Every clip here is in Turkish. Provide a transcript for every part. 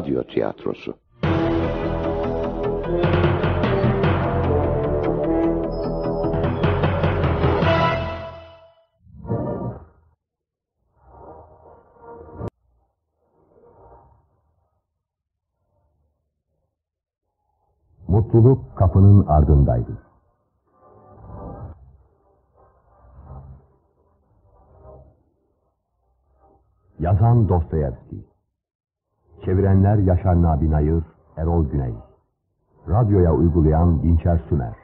Radyo Tiyatrosu Mutluluk kapının ardındaydı. Yazan Dostoyevski Çevirenler Yaşar Nabi Nayır, Erol Güney. Radyoya uygulayan Dinçer Sümer.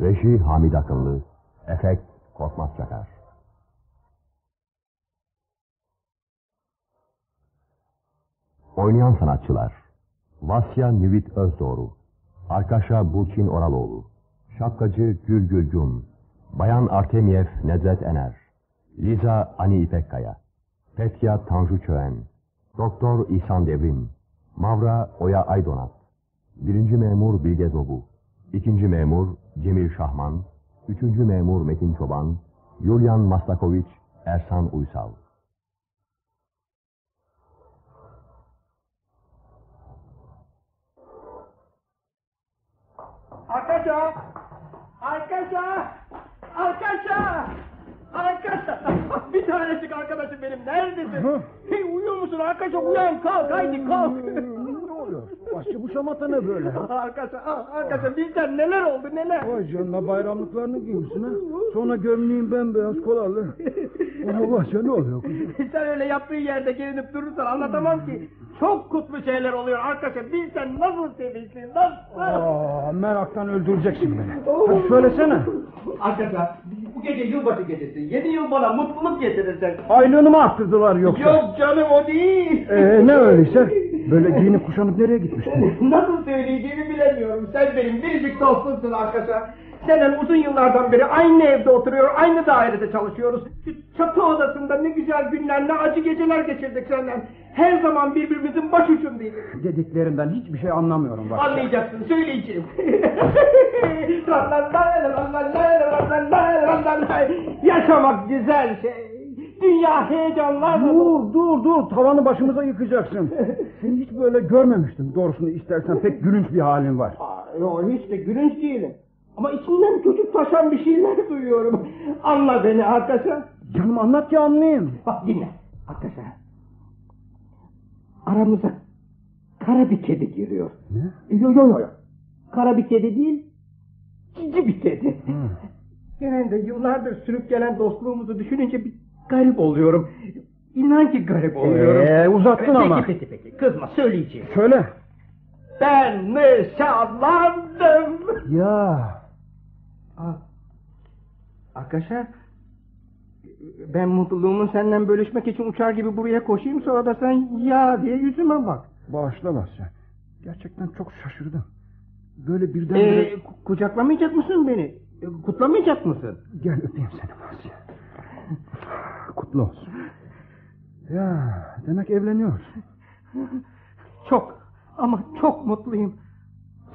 Reji Hamid Akınlı. Efekt Korkmaz Çakar. Oynayan sanatçılar. Vasya Nivit Özdoğru Arkaşa Burçin Oraloğlu. Şapkacı Gül Gülcum Bayan Artemiev Nedret Ener. Liza Ani İpekkaya. Petya Tanju Çöğen Doktor İhsan Devrim Mavra Oya Aydonat Birinci memur Bilge Zobu İkinci memur Cemil Şahman Üçüncü memur Metin Çoban Yulian Maslakoviç Ersan Uysal Arkadaşlar! Arkadaşlar! Arkadaşlar! Arkadaşlar! Bir tanecik arkadaşım benim. Neredesin? Musun arkadaşlar? Uyan kalk haydi kalk. ne oluyor? Başçı bu şamata ne böyle? arkadaşlar, ah, arkadaşlar bizden neler oldu neler? Vay canına bayramlıklarını giymişsin ha. Sonra gömleğin bembeyaz kolalı. Ona başça ne oluyor kızım? Sen öyle yaptığın yerde gelinip durursan anlatamam ki. Çok kutlu şeyler oluyor arkadaşlar. Bilsen nasıl sevinçliyim nasıl? Aa, meraktan öldüreceksin beni. Hadi söylesene. Arkadaşlar bu gece yılbaşı gecesi. Yeni yıl bana mutluluk getirecek. Aylığını mı arttırdılar yoksa? Yok canım o değil. Ee, ne öyleyse? Böyle giyinip kuşanıp nereye gitmiştin? Nasıl söyleyeceğimi bilemiyorum. Sen benim biricik dostumsun arkadaşlar. Senden uzun yıllardan beri aynı evde oturuyor, aynı dairede çalışıyoruz. Şu çatı odasında ne güzel günler, ne acı geceler geçirdik senden. Her zaman birbirimizin başucundaydık. Dediklerinden hiçbir şey anlamıyorum başça. Anlayacaksın, söyleyeceğim. Yaşamak güzel şey. Dünya heyecanlar Dur dur dur tavanı başımıza yıkacaksın. Seni hiç böyle görmemiştim. Doğrusunu istersen pek gülünç bir halin var. Aa, Yok hiç de gülünç değilim. Ama içimden çocuk taşan bir şeyler duyuyorum. Anla beni arkadaşlar. Canım anlat ki anlayayım. Bak dinle arkadaşlar. Aramıza kara bir kedi giriyor. Ne? Yo yo yo. yo. Kara bir kedi değil. Cici bir kedi. Gene de yıllardır sürüp gelen dostluğumuzu düşününce bir garip oluyorum. İnan ki garip oluyorum. Ee, uzattın peki, ama. Peki peki kızma söyleyeceğim. Söyle. Ben nişanlandım. Ya. Aa, Arkadaşlar ben mutluluğumu senden bölüşmek için uçar gibi buraya koşayım sonra da sen ya diye yüzüme bak. Bağışla Basya. Gerçekten çok şaşırdım. Böyle birden Ee, ku- kucaklamayacak mısın beni? E, Kutlamayacak mısın? Gel öpeyim seni Basya. Kutlu olsun. Ya demek evleniyorsun. Çok ama çok mutluyum.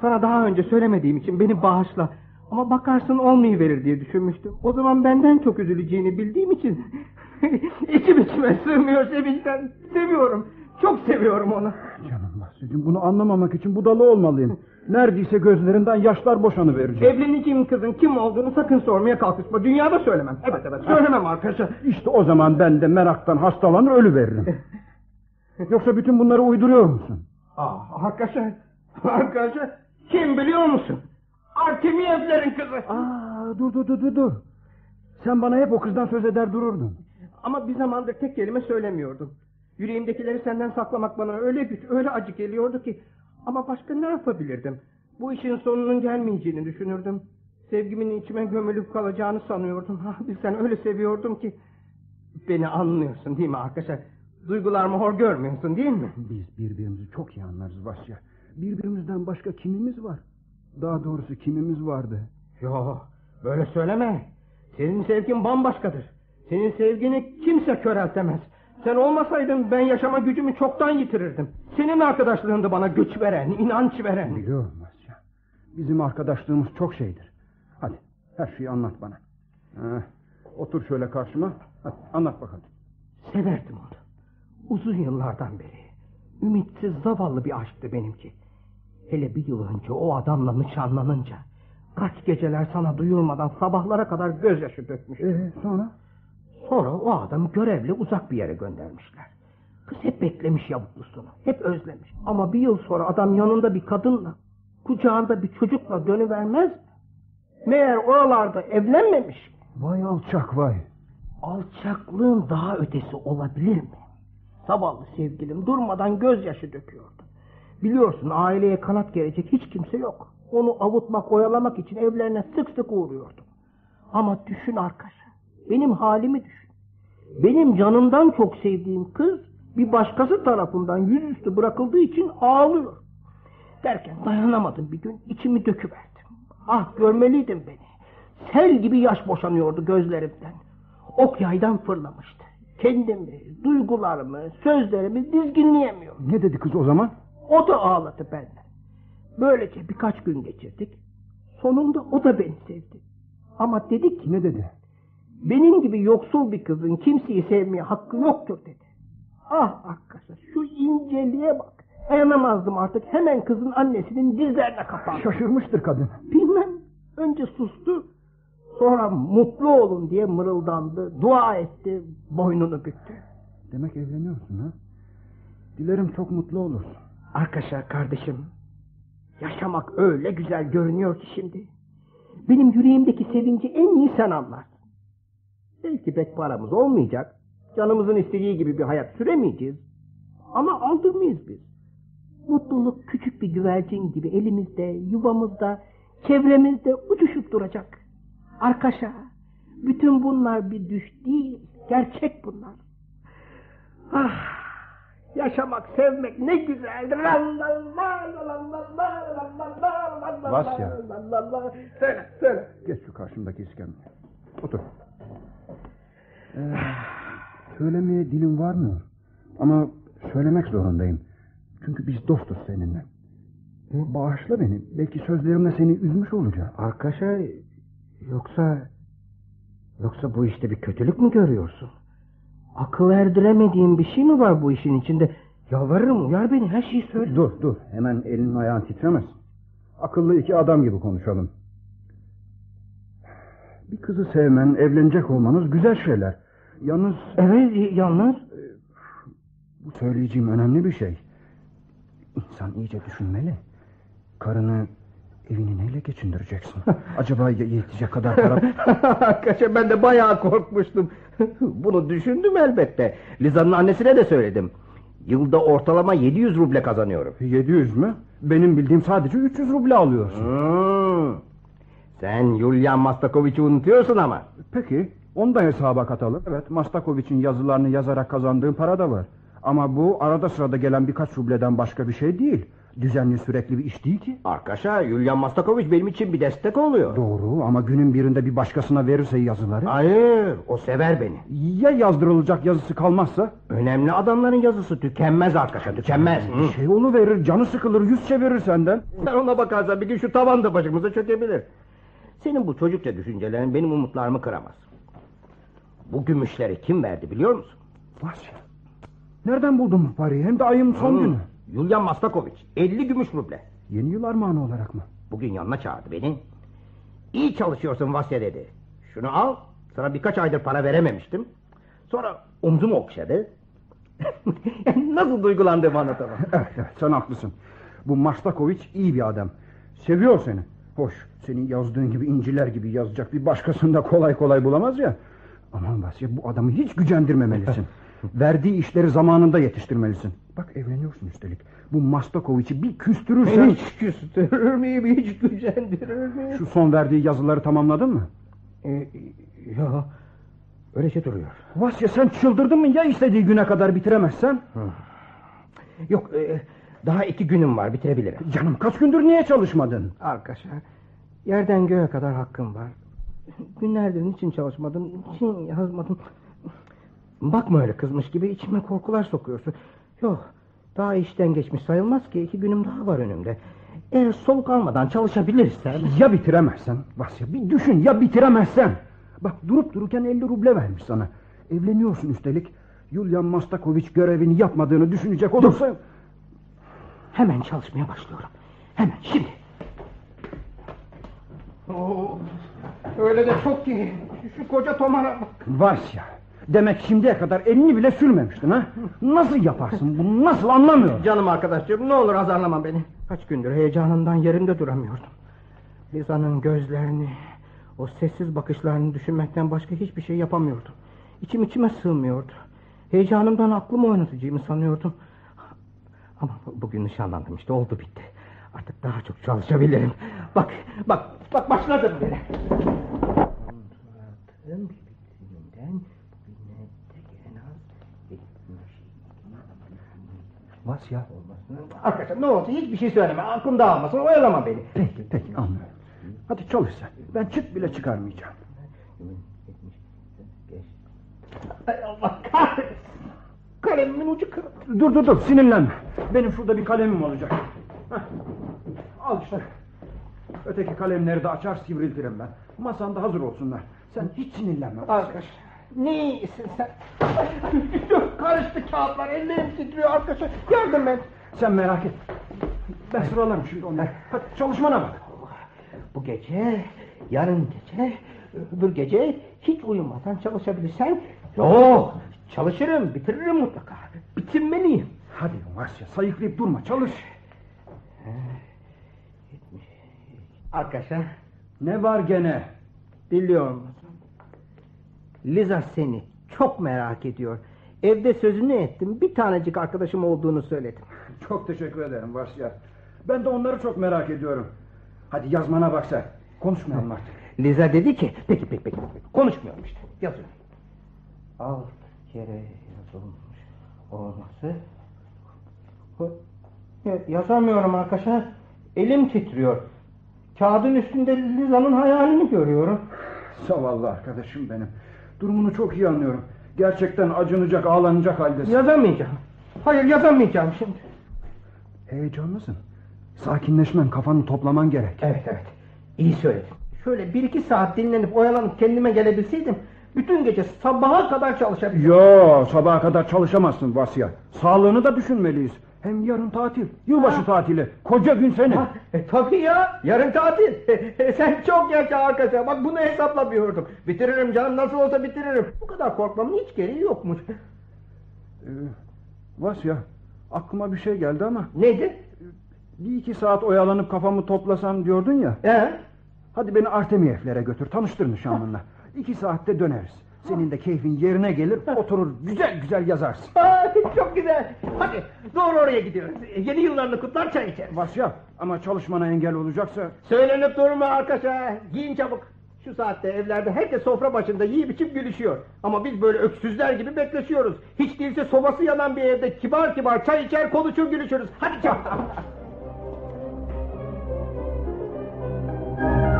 Sana daha önce söylemediğim için beni bağışla. Ama bakarsın olmayıverir diye düşünmüştüm. O zaman benden çok üzüleceğini bildiğim için içim içime sığmıyor sevinçten. Seviyorum. Çok seviyorum onu. Canım Basya'cığım bunu anlamamak için budalı olmalıyım. Neredeyse gözlerinden yaşlar boşanı verecek. Evleneceğim kızın kim olduğunu sakın sormaya kalkışma. Dünyada söylemem. Evet evet söylemem arkadaşlar. İşte o zaman ben de meraktan hastalanır ölü veririm. Yoksa bütün bunları uyduruyor musun? Aa, arkadaşlar. Arkadaşlar. Kim biliyor musun? Artemiyevlerin kızı. Aa, dur dur dur dur dur. Sen bana hep o kızdan söz eder dururdun. Ama bir zamandır tek kelime söylemiyordum. Yüreğimdekileri senden saklamak bana öyle güç, öyle acı geliyordu ki. Ama başka ne yapabilirdim? Bu işin sonunun gelmeyeceğini düşünürdüm. Sevgimin içime gömülüp kalacağını sanıyordum. Ah, bilsen öyle seviyordum ki. Beni anlıyorsun değil mi arkadaşlar? Duygularımı hor görmüyorsun değil mi? Biz birbirimizi çok iyi anlarız Basya. Birbirimizden başka kimimiz var? Daha doğrusu kimimiz vardı? Yo, böyle söyleme. Senin sevgin bambaşkadır. Senin sevgini kimse köreltemez. Sen olmasaydın ben yaşama gücümü çoktan yitirirdim. Senin arkadaşlığındı bana güç veren, inanç veren. Biliyorum Basya. Bizim arkadaşlığımız çok şeydir. Hadi her şeyi anlat bana. Ha, otur şöyle karşıma. Hadi anlat bakalım. Severdim onu. Uzun yıllardan beri. Ümitsiz zavallı bir aşktı benimki. Hele bir yıl önce o adamla nişanlanınca kaç geceler sana duyurmadan sabahlara kadar gözyaşı dökmüştüm. Ee, sonra? Sonra o adamı görevle uzak bir yere göndermişler. Kız hep beklemiş yavuklusunu. Hep özlemiş. Ama bir yıl sonra adam yanında bir kadınla, kucağında bir çocukla dönüvermez mi? Meğer oralarda evlenmemiş. Vay alçak vay. Alçaklığın daha ötesi olabilir mi? Zavallı sevgilim durmadan gözyaşı döküyordu. Biliyorsun aileye kanat gelecek hiç kimse yok. Onu avutmak, oyalamak için evlerine sık sık uğruyordum. Ama düşün arkadaşlar, benim halimi düşün. Benim canımdan çok sevdiğim kız bir başkası tarafından yüzüstü bırakıldığı için ağlıyor. Derken dayanamadım bir gün içimi döküverdim. Ah görmeliydin beni. Sel gibi yaş boşanıyordu gözlerimden. Ok yaydan fırlamıştı. Kendimi, duygularımı, sözlerimi dizginleyemiyorum. Ne dedi kız o zaman? O da ağladı benden. Böylece birkaç gün geçirdik. Sonunda o da beni sevdi. Ama dedi ki Ne dedi? benim gibi yoksul bir kızın kimseyi sevmeye hakkı yoktur dedi. Ah arkadaşlar şu inceliğe bak. Dayanamazdım artık hemen kızın annesinin dizlerine kapandım. Şaşırmıştır kadın. Bilmem. Önce sustu. Sonra mutlu olun diye mırıldandı. Dua etti. Boynunu büktü. Demek evleniyorsun ha? Dilerim çok mutlu olursun. Arkadaşlar kardeşim. Yaşamak öyle güzel görünüyor ki şimdi. Benim yüreğimdeki sevinci en iyi sen anlarsın. Belki pek paramız olmayacak. Canımızın istediği gibi bir hayat süremeyeceğiz. Ama aldırmayız biz. Mutluluk küçük bir güvercin gibi elimizde, yuvamızda, çevremizde uçuşup duracak. Arkadaşlar, bütün bunlar bir düş değil, gerçek bunlar. Ah, yaşamak, sevmek ne güzeldir. Vasya. Söyle, söyle. Geç şu karşımdaki iskemleye. Otur. Ee, söylemeye dilim varmıyor. Ama söylemek zorundayım. Çünkü biz dostuz seninle. Bağışla beni. Belki sözlerimle seni üzmüş olacağım. Arkadaşlar, yoksa... Yoksa bu işte bir kötülük mü görüyorsun? Akıl erdiremediğin bir şey mi var bu işin içinde? Yalvarırım uyar beni her şeyi söyle. Dur dur. Hemen elin ayağın titremez. Akıllı iki adam gibi konuşalım. Bir kızı sevmen, evlenecek olmanız güzel şeyler. Yalnız Evet yalnız bu söyleyeceğim önemli bir şey. İnsan iyice düşünmeli. Karını evini neyle geçindireceksin? Acaba ye- yetecek kadar para... Arkadaşlar ben de bayağı korkmuştum. Bunu düşündüm elbette. Liza'nın annesine de söyledim. Yılda ortalama 700 ruble kazanıyorum. 700 mü? Benim bildiğim sadece 300 ruble alıyorsun. Hmm. Sen Yulian Mastakoviç'i unutuyorsun ama. Peki, onu da hesaba katalım. Evet, Mastakoviç'in yazılarını yazarak kazandığın para da var. Ama bu arada sırada gelen birkaç rubleden başka bir şey değil. Düzenli sürekli bir iş değil ki. Arkadaşlar Yulian Mastakoviç benim için bir destek oluyor. Doğru ama günün birinde bir başkasına verirse yazıları... Hayır o sever beni. Ya yazdırılacak yazısı kalmazsa? Önemli adamların yazısı tükenmez arkadaşlar tükenmez. Bir şey onu verir, canı sıkılır, yüz çevirir senden. Sen ona bakarsan bir gün şu tavan da başımıza çökebilir. Senin bu çocukça düşüncelerin benim umutlarımı kıramaz. Bu gümüşleri kim verdi biliyor musun? Vasya, nereden buldun bu parayı? Hem de ayın son Hmm, günü. Yulian Mastakoviç 50 gümüş ruble. Yeni yıl armağanı olarak mı? Bugün yanına çağırdı beni. İyi çalışıyorsun Vasya dedi. Şunu al. Sana birkaç aydır para verememiştim. Sonra omzumu okşadı. Nasıl duygulandığımı anlatamam. Evet, evet, sen haklısın. Bu Mastakoviç iyi bir adam. Seviyor seni. Hoş, senin yazdığın gibi inciler gibi yazacak bir başkasını da kolay kolay bulamaz ya. Aman Vasya bu adamı hiç gücendirmemelisin. Verdiği işleri zamanında yetiştirmelisin. Bak evleniyorsun üstelik. Bu Mastakoviç'i bir küstürürsen... Hiç küstürür müyüm, hiç gücendirir miyim? Şu son verdiği yazıları tamamladın mı? Ee, ya, öylece duruyor. Vasya sen çıldırdın mı ya istediği güne kadar bitiremezsen? Yok, e, daha iki günüm var, bitirebilirim. Canım kaç gündür niye çalışmadın? Arkadaşlar, yerden göğe kadar hakkım var. Günlerdir niçin çalışmadım, niçin yazmadım. Bakma öyle kızmış gibi içime korkular sokuyorsun. Yok, daha işten geçmiş sayılmaz ki iki günüm daha var önümde. Eğer soluk almadan çalışabilirsem... Ya bitiremezsen? Vasya bir düşün ya bitiremezsen? Bak durup dururken 50 ruble vermiş sana. Evleniyorsun üstelik. Yulian Mastakoviç görevini yapmadığını düşünecek olursa... Hemen çalışmaya başlıyorum. Hemen şimdi. Oo, öyle de çok ki. Şu koca tomara bak. Vasya. Demek şimdiye kadar elini bile sürmemiştin ha? Nasıl yaparsın bunu nasıl anlamıyorum. Canım arkadaşım ne olur azarlama beni. Kaç gündür heyecanından yerimde duramıyordum. Liza'nın gözlerini, o sessiz bakışlarını düşünmekten başka hiçbir şey yapamıyordum. İçim içime sığmıyordu. Heyecanımdan aklım oynatıcıyımı sanıyordum. Ama bu- bugün nişanlandım işte oldu bitti. Artık daha çok çalışabilirim. Bak, bak, bak başladım bile. Suratım bitiminden bugüne tek en az Vasya. Arkadaşlar ne olsa hiçbir şey söyleme. Aklım dağılmasın. Oyalama beni. Peki peki anlıyorum. Hadi çalış sen. Ben çıt bile çıkarmayacağım. Ay Allah kahretsin. Kalemimin ucu kırıldı. Dur dur dur sinirlenme. Benim şurada bir kalemim olacak. Heh. Al işte. Öteki kalemleri de açar sivriltirim ben. Masanda hazır olsunlar. Sen hiç sinirlenme. Arkadaş. Ne iyisin sen? Dur, Karıştı kağıtlar. Ellerim titriyor arkadaşlar. Yardım et. Sen merak et. Ben sıralarım şimdi onları. Hadi çalışmana bak. Bu gece, yarın gece, öbür gece hiç uyumadan çalışabilirsen... Yok, çalışırım, bitiririm mutlaka. Bitirmeliyim. Hadi Vasya sayıklayıp durma çalış. Arkadaşlar, Ne var gene? biliyor musun? Liza seni çok merak ediyor. Evde sözünü ettim. Bir tanecik arkadaşım olduğunu söyledim. Çok teşekkür ederim Vasya. Ben de onları çok merak ediyorum. Hadi yazmana bak sen. Konuşmayalım artık. Liza dedi ki, peki peki peki. Konuşmuyorum işte. Yazıyorum. Alt kere yazılmış olması. Yazamıyorum arkadaşlar. Elim titriyor. Kağıdın üstünde Liza'nın hayalini görüyorum. Zavallı arkadaşım benim. Durumunu çok iyi anlıyorum. Gerçekten acınacak, ağlanacak haldesin. Yazamayacağım. Hayır yazamayacağım şimdi. Heyecanlısın. Sakinleşmen, kafanı toplaman gerek. Evet evet. İyi söyledin. Şöyle bir iki saat dinlenip oyalanıp kendime gelebilseydim... ...bütün gece sabaha kadar çalışabilirdim. Yo, sabaha kadar çalışamazsın Vasya. Sağlığını da düşünmeliyiz. Hem yarın tatil, yılbaşı Ha. tatili. Koca gün senin. Ha, e, tabii ya. Yarın tatil. Sen çok yaşa arkadaşlar. Bak bunu hesaplamıyordum. Bitiririm canım nasıl olsa bitiririm. Bu kadar korkmamın hiç gereği yokmuş. Ee, Vasya, aklıma bir şey geldi ama... Neydi? Bir iki saat oyalanıp kafamı toplasam diyordun ya. Ee? Hadi beni Artemiyevlere götür, tanıştır nişanlınla. İki saatte döneriz. Senin de keyfin yerine gelir, oturur güzel güzel yazarsın. Aa, çok güzel. Hadi doğru oraya gidiyoruz. Yeni yıllarını kutlar çay içeriz. Vasya, ama çalışmana engel olacaksa... Söylenip durma arkadaşlar. Giyin çabuk. Şu saatte evlerde herkes sofra başında yiyip içip gülüşüyor. Ama biz böyle öksüzler gibi bekleşiyoruz. Hiç değilse sobası yanan bir evde kibar kibar çay içer konuşur gülüşürüz. Hadi çabuk.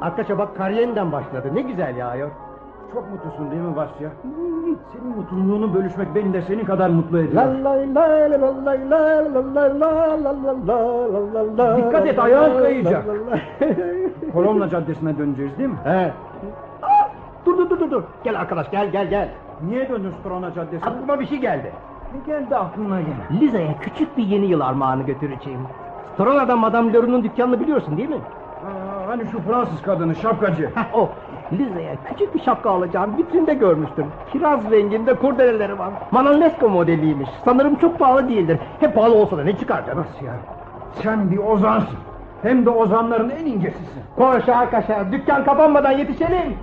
Arka çabak kariyerinden başladı. Ne güzel ya ayol. Çok mutlusun değil mi Basya? Senin mutluluğunu bölüşmek beni de senin kadar mutlu ediyor. Dikkat et ayağın kayacak. Kolomna caddesine döneceğiz değil mi? He. Aa, dur dur dur dur. Gel arkadaş gel gel gel. Niye döndün Strona caddesine? Aklıma bir şey geldi. Ne geldi aklına gene? Liza'ya küçük bir yeni yıl armağanı götüreceğim. Strona'dan Madame Leroux'un dükkanını biliyorsun değil mi? Ha, hani şu Fransız kadını, şapkacı. Heh, o. Liza'ya küçük bir şapka alacağım. Vitrinde görmüştüm. Kiraz renginde kurdeleleri var. Manolesco modeliymiş. Sanırım çok pahalı değildir. Hep pahalı olsa da ne çıkar canım? Nasıl ya? Sen bir ozansın. Hem de ozanların en incesisin. Koş arkadaşlar. Dükkan kapanmadan yetişelim.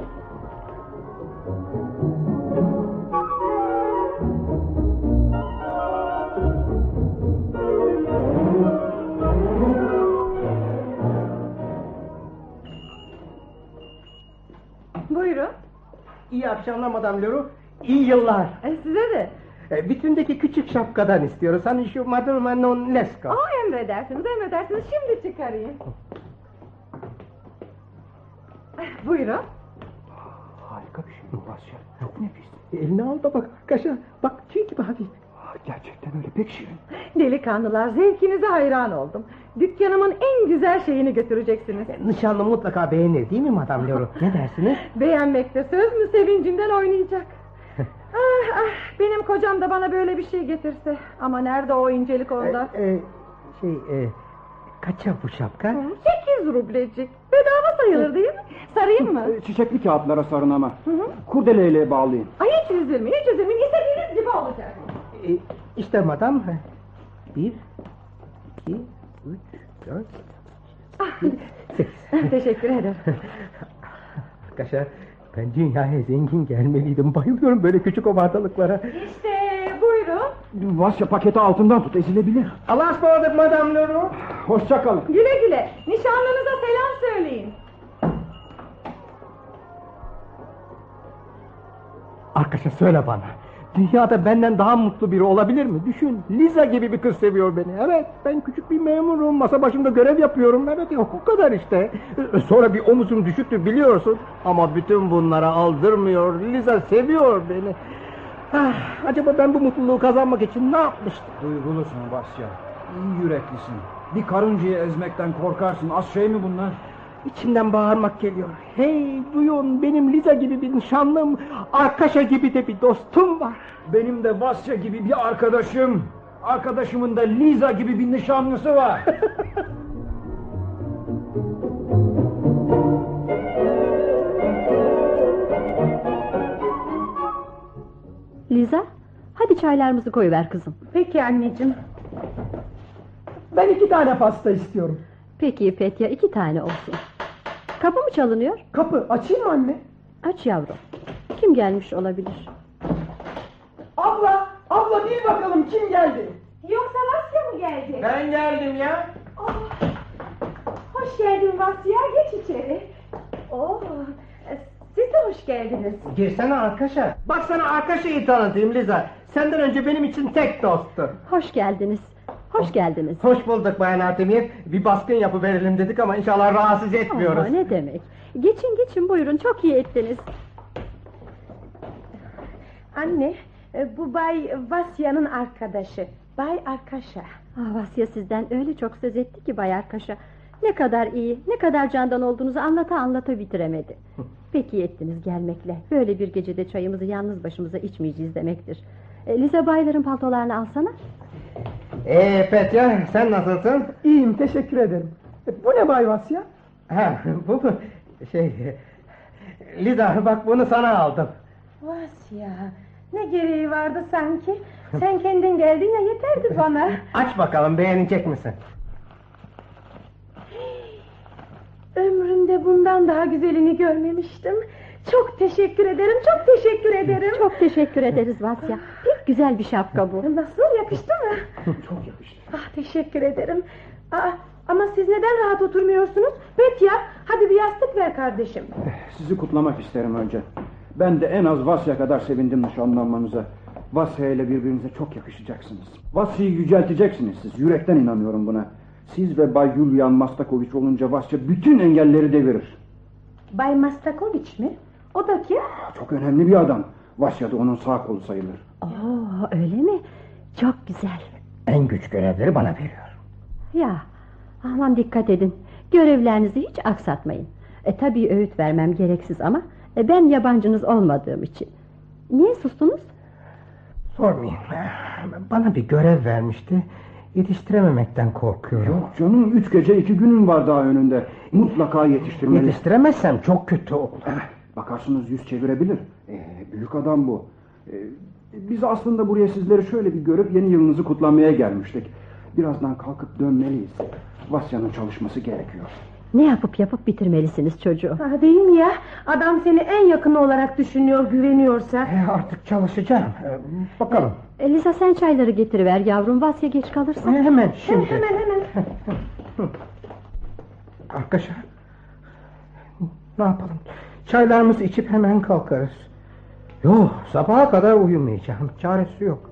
İyi akşamlar Madame Leroux. İyi yıllar. E, size de. E, vitrindeki küçük şapkadan istiyoruz. Hani şu Madame Manon Lescaut. Aa emredersiniz emredersiniz şimdi çıkarayım. Eh, Buyurun. Harika bir şey bu Basya. Çok nefis. Eline al da bak arkadaşlar. Bak çiğ gibi hadi. Gerçekten öyle pek şirin. Delikanlılar zevkinize hayran oldum. Dükkanımın en güzel şeyini götüreceksiniz. Nişanlı mutlaka beğenir değil mi Madame Leroux? Ne dersiniz? Beğenmekte söz mü sevincinden oynayacak. ah, ah, benim kocam da bana böyle bir şey getirse. Ama nerede o incelik onda? Ee, şey, e, kaça bu şapka? Hı, Sekiz rublecik. Bedava sayılır değil mi? Sarayım mı? Ee, Çiçekli kağıtlara sarın ama. Hı hı. Kurdeleyle bağlayın. Ay hiç üzülmeyin, hiç üzülmeyin. İstediğiniz gibi olacak. Ee, işte madam. Bir, iki, üç, dört, Ah, sekiz. Teşekkür ederim. Arkadaşlar ben dünyaya zengin gelmeliydim. Bayılıyorum böyle küçük hovardalıklara. İşte buyurun. Vasya paketi altından tut ezilebilir. Allah'a ısmarladık Madame Leroux. Hoşça kalın. Güle güle. Nişanlınıza selam söyleyin. Arkadaşlar söyle bana. Dünyada benden daha mutlu biri olabilir mi? Düşün. Liza gibi bir kız seviyor beni. Evet ben küçük bir memurum. Masa başında görev yapıyorum. Evet yok o kadar işte. Ee, Sonra bir omuzum düşüktür biliyorsun. Ama bütün bunlara aldırmıyor. Liza seviyor beni. Ah, acaba ben bu mutluluğu kazanmak için ne yapmıştım? Duygulusun Vasya. İyi yüreklisin. Bir karıncayı ezmekten korkarsın. Az şey mi bunlar? İçimden bağırmak geliyor. Hey duyun benim Liza gibi bir nişanlım, Arkaşa gibi de bir dostum var. Benim de Vasya gibi bir arkadaşım. Arkadaşımın da Liza gibi bir nişanlısı var. Liza, hadi çaylarımızı koyuver kızım. Peki anneciğim. Ben iki tane pasta istiyorum. Peki Petya, iki tane olsun. Kapı mı çalınıyor? Kapı açayım mı anne? Aç yavrum. Kim gelmiş olabilir? Abla, abla bil bakalım kim geldi? Yoksa Vasya mı geldi? Ben geldim ya. Oh, hoş geldin Vasya, geç içeri. Oo, siz de hoş geldiniz. Girsene Arkaşa. Bak sana Arkaşa'yı tanıtayım Liza. Senden önce benim için tek dosttu. Hoş geldiniz. Hoş geldiniz. Hoş bulduk Bayan Artemir. Bir baskın yapı verelim dedik ama inşallah rahatsız etmiyoruz. Ama ne demek? Geçin geçin buyurun çok iyi ettiniz. Anne, e, bu Bay Vasya'nın arkadaşı. Bay Arkaşa. Ah, Vasya sizden öyle çok söz etti ki Bay Arkaş'a. Ne kadar iyi, ne kadar candan olduğunuzu anlata anlata bitiremedi. Peki ettiniz gelmekle. Böyle bir gecede çayımızı yalnız başımıza içmeyeceğiz demektir. E, Liza bayların paltolarını alsana. Ee Petya sen nasılsın? İyiyim teşekkür ederim. E, Bu ne Bay Vasya? Ha, bu mu? Şey... Liza bak bunu sana aldım. Vasya, ne gereği vardı sanki? Sen kendin geldin ya yeterdi bana. Aç bakalım beğenecek misin? Ömrümde bundan daha güzelini görmemiştim. Çok teşekkür ederim, çok teşekkür ederim. Çok teşekkür ederiz Vasya. Pek güzel bir şapka bu. Nasıl yakıştı mı? Çok yakıştı. Ah teşekkür ederim. Aa, ama siz neden rahat oturmuyorsunuz? Petya, hadi bir yastık ver kardeşim. Sizi kutlamak isterim önce. Ben de en az Vasya kadar sevindim nişanlanmanıza. Vasya ile birbirinize çok yakışacaksınız. Vasya'yı yücelteceksiniz siz. Yürekten inanıyorum buna. Siz ve Bay Yulian Mastakoviç olunca Vasya bütün engelleri devirir. Bay Mastakoviç mi? O da kim? Çok önemli bir adam. Vasya da onun sağ kolu sayılır. Oo, öyle mi? Çok güzel. En güç görevleri bana veriyor. Ya aman dikkat edin. Görevlerinizi hiç aksatmayın. E tabii öğüt vermem gereksiz ama e, ben yabancınız olmadığım için. Niye sustunuz? Sormayın. Bana bir görev vermişti. Yetiştirememekten korkuyorum. Yok canım üç gece iki günün var daha önünde. Mutlaka yetiştirmeliyiz. Yetiştiremezsem çok kötü olur. Eh, Bakarsınız yüz çevirebilir. Ee, büyük adam bu. Ee, biz aslında buraya sizleri şöyle bir görüp yeni yılınızı kutlamaya gelmiştik. Birazdan kalkıp dönmeliyiz. Vasya'nın çalışması gerekiyor. Ne yapıp yapıp bitirmelisiniz çocuğu. Ah, değil mi ya? Adam seni en yakını olarak düşünüyor, güveniyorsa. E, artık çalışacağım. E, bakalım. E, Lisa sen çayları getiriver yavrum. Vasya geç kalırsa. E, hemen şimdi. Hemen hemen. Arkadaşlar. Ne yapalım? Çaylarımızı içip hemen kalkarız. Yok sabaha kadar uyumayacağım. Çaresi yok.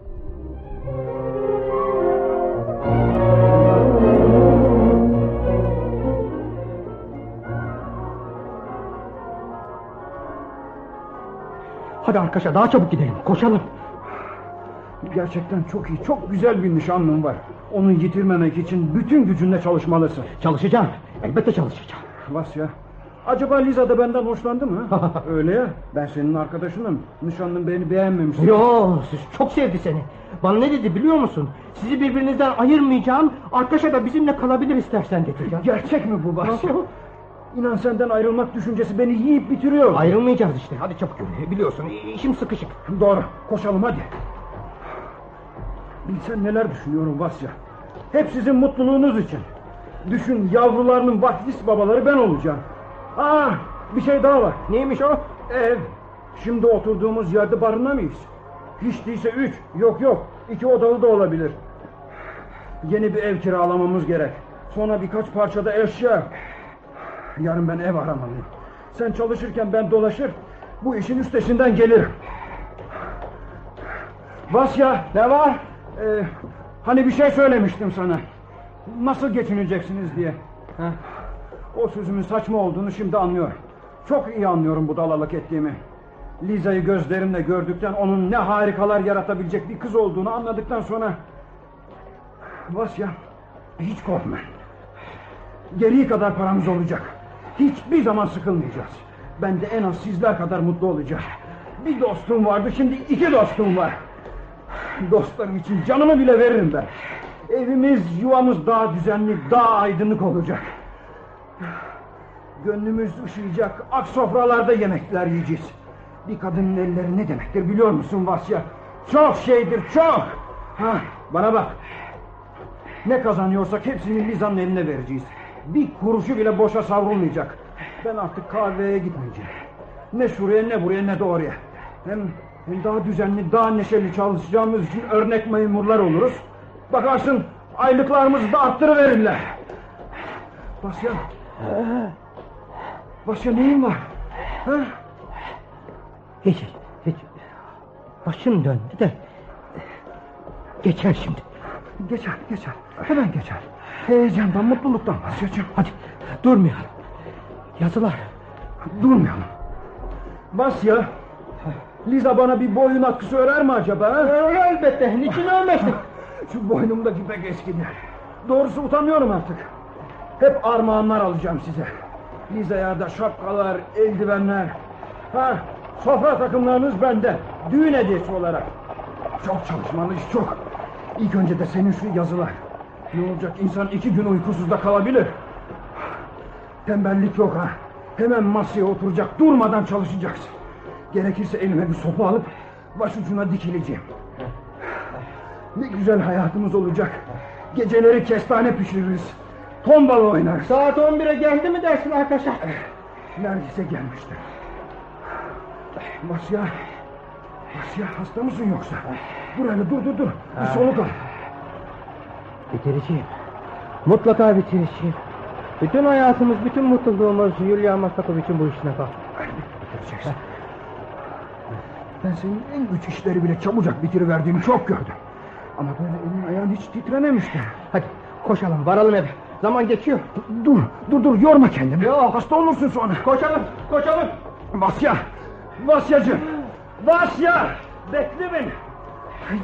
Hadi arkadaşlar daha çabuk gidelim. Koşalım. Gerçekten çok iyi, çok güzel bir nişanlın var. Onu yitirmemek için bütün gücünle çalışmalısın. Çalışacağım. Elbette çalışacağım. Vasya, acaba Liza da benden hoşlandı mı? Öyle ya, ben senin arkadaşınım. Nişanlın beni beğenmemiş. Yo, siz çok sevdi seni. Bana ne dedi biliyor musun? Sizi birbirinizden ayırmayacağım. Arkadaşa da bizimle kalabilir istersen dedi. Ya. Gerçek mi bu Vasya? İnan senden ayrılmak düşüncesi beni yiyip bitiriyor. Ayrılmayacağız işte. Hadi çabuk yürü. Biliyorsun işim sıkışık. Doğru, koşalım hadi. Bilsen neler düşünüyorum Vasya. Hep sizin mutluluğunuz için. Düşün yavrularının vaftiz babaları ben olacağım. Aa, bir şey daha var. Neymiş o? Ev. Şimdi oturduğumuz yerde barınamayız. Hiç değilse üç, yok yok, iki odalı da olabilir. Yeni bir ev kiralamamız gerek. Sonra birkaç parçada eşya. Yarın ben ev aramalıyım. Sen çalışırken ben dolaşır, bu işin üstesinden gelirim. Vasya, ne var? Ee, hani bir şey söylemiştim sana. Nasıl geçineceksiniz diye. Ha? O sözümün saçma olduğunu şimdi anlıyorum. Çok iyi anlıyorum bu dalalık ettiğimi. Liza'yı gözlerimle gördükten onun ne harikalar yaratabilecek bir kız olduğunu anladıktan sonra... Vasya hiç korkma. Geriye kadar paramız olacak. Hiçbir zaman sıkılmayacağız. Ben de en az sizler kadar mutlu olacağım. Bir dostum vardı şimdi iki dostum var. Dostlarım için canımı bile veririm ben. Evimiz yuvamız daha düzenli daha aydınlık olacak. Gönlümüz ışıyacak, ak sofralarda yemekler yiyeceğiz. Bir kadının elleri ne demektir biliyor musun Vasya? Çok şeydir, çok! Ha, bana bak. Ne kazanıyorsak hepsini Liza'nın eline vereceğiz. Bir kuruşu bile boşa savrulmayacak. Ben artık kahveye gitmeyeceğim. Ne şuraya ne buraya ne de oraya. Hem, hem daha düzenli, daha neşeli çalışacağımız için örnek memurlar oluruz. Bakarsın aylıklarımızı da arttırıverirler. Vasya, Başka neyin var? Ha? Hiç, hiç. Başım döndü de. Geçer şimdi. Geçer, geçer. Hemen geçer. Heyecandan, mutluluktan bahsedeceğim. Hadi durmayalım. Yazılar. Durmayalım. Basya, Liza bana bir boyun atkısı örer mi acaba? ha? Elbette. Niçin ölmesin? Şu boynumdaki pek eskidi. Doğrusu utanıyorum artık. Hep armağanlar alacağım size. Liza'ya da şapkalar, eldivenler. Ha, sofra takımlarınız bende. Düğün hediyesi olarak. Çok çalışmalıyız, çok. İlk önce de senin şu yazılar. Ne olacak insan iki gün uykusuz da kalabilir. Tembellik yok ha. Hemen masaya oturacak, durmadan çalışacaksın. Gerekirse elime bir sopa alıp başucuna dikileceğim. Ne güzel hayatımız olacak. Geceleri kestane pişiririz. Tombala oynarız. Saat 11'e geldi mi dersin arkadaşlar? Neredeyse gelmiştir. Vasya. Vasya hasta mısın yoksa? Dur hele dur dur dur. Bir soluk al. Bitireceğim. Mutlaka bitireceğim. Bütün hayatımız, bütün mutluluğumuz Yulia Mastakovich'in bu işine bak. Bitireceksin. Ben senin en güç işleri bile çabucak bitiriverdiğini çok gördüm. Ama böyle elin ayağın hiç titrememişti. Hadi koşalım, varalım eve. Zaman geçiyor. Dur, dur dur yorma kendini. Hasta olursun sonra. Koşalım, koşalım. Vasya! Vasyacığım! Vasya! Bekle beni!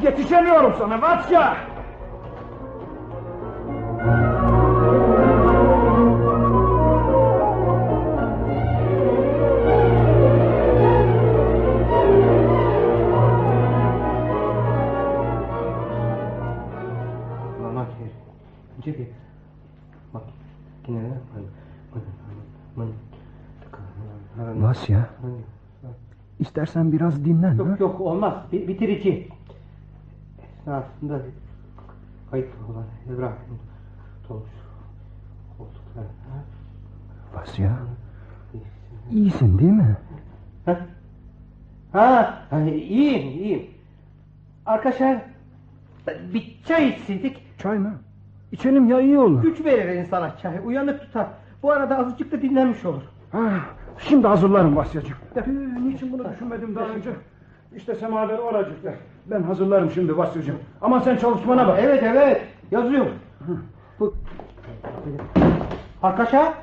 Yetişemiyorum sana Vasya! İstersen biraz dinlen. ha? Yok yok olmaz. Bi- bitirici. Esnasında kayıp olan evrakın dolmuş koltuklar. Ha? Vasya, iyisin değil mi? Ha? Ha, ha, iyiyim iyiyim. Arkadaşlar bir çay içseydik Çay mı? İçelim ya iyi olur. güç verir insana çay. Uyanık tutar. Bu arada azıcık da dinlenmiş olur. Ha, şimdi hazırlarım Vasyacığım. Ee, niçin bunu düşünmedim daha önce? İşte semaver oracıklar. Ben hazırlarım şimdi Vasyacığım. Ama sen çalışmana bak. Evet evet yazıyorum. Bu... Arkadaşlar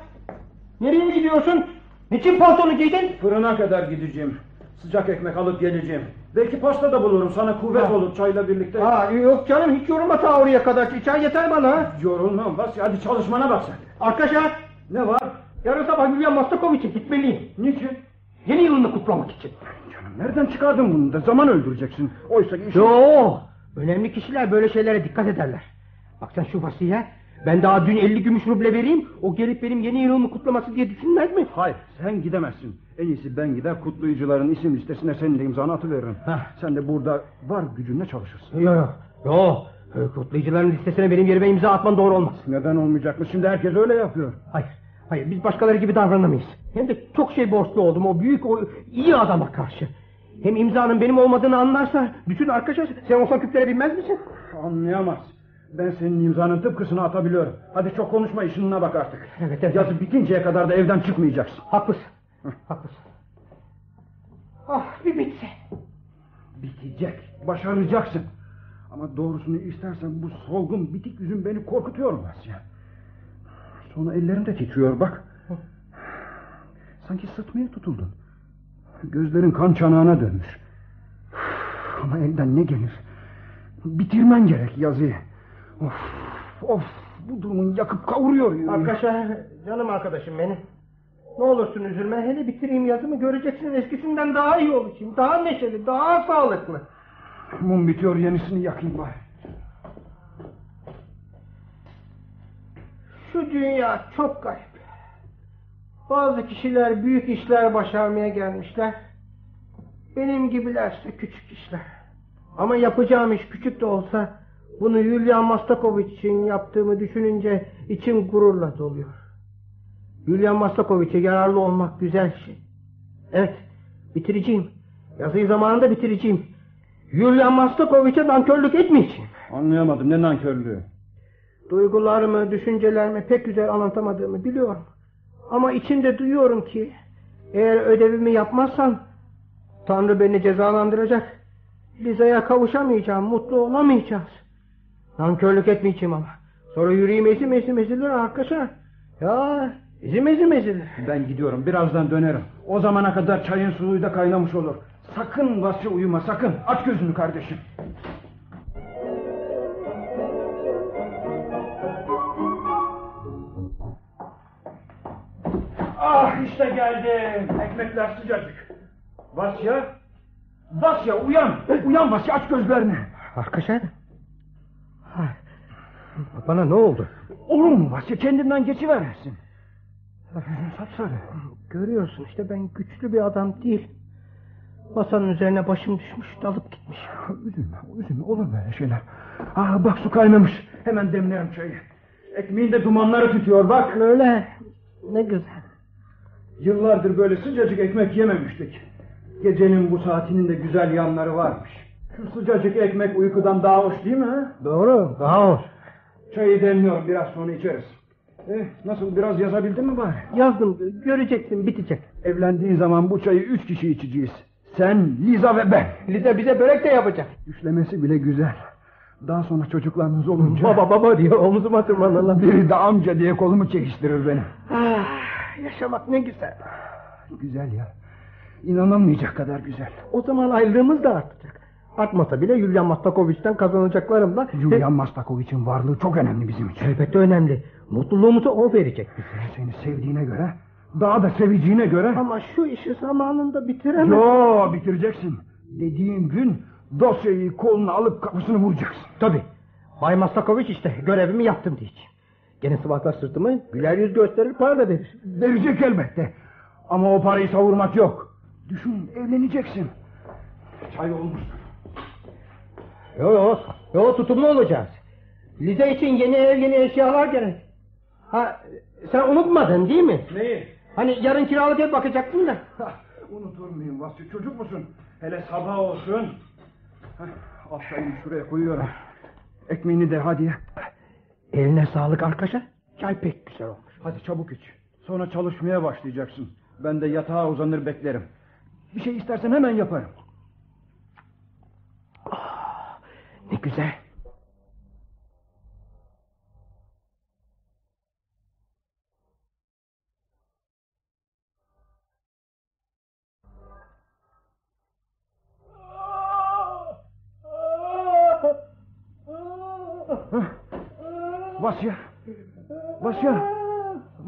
nereye gidiyorsun? Niçin paltonu giydin? Fırına kadar gideceğim. Sıcak ekmek alıp geleceğim. Belki pasta da bulurum sana kuvvet olur çayla birlikte. Aa, yok canım hiç yorulma ta oraya kadar. Çay yeter bana. Yorulmam Vasya hadi çalışmana bak sen. Arkadaşlar Ne var? Yarın sabah William Mastakoviç'e gitmeliyim. Niçin? Yeni yılını kutlamak için. Canım nereden çıkardın bunu da zaman öldüreceksin. Oysa ki işin... Yo, önemli kişiler böyle şeylere dikkat ederler. Bak sen şu vasiye. Ben daha dün 50 gümüş ruble vereyim. O gelip benim yeni yılımı kutlaması diye düşünmez mi? Hayır sen gidemezsin. En iyisi ben gider kutlayıcıların isim listesine senin de imzanı atıveririm. Heh. Sen de burada var gücünle çalışırsın. Yo yo. Yo. Kutlayıcıların listesine benim yerime imza atman doğru olmaz. Neden olmayacakmış şimdi herkes öyle yapıyor. Hayır. Hayır biz başkaları gibi davranamayız. Hem de çok şey borçlu oldum o büyük o iyi adama karşı. Hem imzanın benim olmadığını anlarsa bütün arkadaşlar sen olsan küplere binmez misin? Anlayamaz. Ben senin imzanın tıpkısını atabiliyorum. Hadi çok konuşma işinine bak artık. Evet, evet. Yazı bitinceye kadar da evden çıkmayacaksın. Haklısın. Haklısın. Ah bir bitse. Bitecek. Başaracaksın. Ama doğrusunu istersen bu solgun bitik yüzün beni korkutuyor Vasya. Sonra ellerim de titriyor bak. Sanki sıtmaya tutuldun. Gözlerin kan çanağına dönmüş. Ama elden ne gelir? Bitirmen gerek yazıyı. Of, of, bu durumun yakıp kavuruyor. yüreğimi. Arkadaşlar canım arkadaşım benim. Ne olursun üzülme hele bitireyim yazımı göreceksin eskisinden daha iyi olacağım. Daha neşeli daha sağlıklı. Mum bitiyor yenisini yakayım bari. Şu dünya çok garip. Bazı kişiler büyük işler başarmaya gelmişler. Benim gibilerse küçük işler. Ama yapacağım iş küçük de olsa bunu Yulian Mastakovic için yaptığımı düşününce içim gururla doluyor. Yulian Mastakovic'e yararlı olmak güzel şey. Evet, bitireceğim. Yazıyı zamanında bitireceğim. Yulian Mastakovic'e nankörlük etmeyeceğim. Anlayamadım ne nankörlüğü. Duygularımı, düşüncelerimi pek güzel anlatamadığımı biliyorum. Ama içimde duyuyorum ki eğer ödevimi yapmazsam Tanrı beni cezalandıracak. Liza'ya kavuşamayacağım, mutlu olamayacağız. Nankörlük etmeyeceğim ama. Sonra yüreğim ezim ezim ezilir arkadaşlar. Ya ezim ezim ezilir. Ben gidiyorum birazdan dönerim. O zamana kadar çayın suyu da kaynamış olur. Sakın Vasya uyuma sakın. Aç gözünü kardeşim. Ah işte geldim. Ekmekler sıcacık. Vasya. Vasya uyan. Uyan Vasya aç gözlerini. Arkadaşlar. Bana ne oldu? Olur mu Vasya kendinden geçivermesin. Yüzün sapsarı. Görüyorsun işte ben güçlü bir adam değil. Masanın üzerine başım düşmüş dalıp gitmiş. Üzülme, üzülme olur böyle şeyler. Ah bak su kaynamış. Hemen demlerim çayı. Ekmeğin de dumanları tutuyor bak. Öyle ne güzel. Yıllardır böyle sıcacık ekmek yememiştik. Gecenin bu saatinin de güzel yanları varmış. Şu sıcacık ekmek uykudan daha hoş değil mi ha? Doğru daha hoş. Çayı demliyorum biraz sonra içeriz. Eh, nasıl biraz yazabildin mi bari? Yazdım göreceksin bitecek. Evlendiğin zaman bu çayı üç kişi içeceğiz. Sen, Liza ve ben. Lize bize börek de yapacak. Düşlemesi bile güzel. Daha sonra çocuklarınız olunca... Baba baba diyor omzuma tırmanırlar. Biri de amca diye kolumu çekiştirir benim. Yaşamak ne güzel. Güzel ya. İnanılmayacak kadar güzel. O zaman ayrılığımız da artacak. Artmasa bile Yulian Mastakovic'ten kazanacaklarımla... Julian Mastakovic'in varlığı çok önemli bizim için. Elbette önemli. Mutluluğumuzu o verecek bize. Seni sevdiğine göre, daha da seveceğine göre... Ama şu işi zamanında bitiremez. Yo bitireceksin. Dediğim gün dosyayı koluna alıp kapısını vuracaksın. Tabii. Bay Mastakovic işte görevimi yaptım diyeceğim. Gene sıvaklar sırtımı güler yüz gösterir para da verir. Verecek elbette. Ama o parayı savurmak yok. Düşün evleneceksin. Çay olmuş. Yo yo, yo tutumlu olacağız. Lize için yeni ev yeni eşyalar gerek. Ha sen unutmadın değil mi? Neyi? Hani yarın kiralık ev bakacaktın da. Unutur muyum Vasfi çocuk musun? Hele sabah olsun. Hah, al çayını şuraya koyuyorum. Ekmeğini de hadi. Eline sağlık arkadaşa. Çay pek güzel olmuş. Hadi çabuk iç. Sonra çalışmaya başlayacaksın. Ben de yatağa uzanır beklerim. Bir şey istersen hemen yaparım. Ne güzel.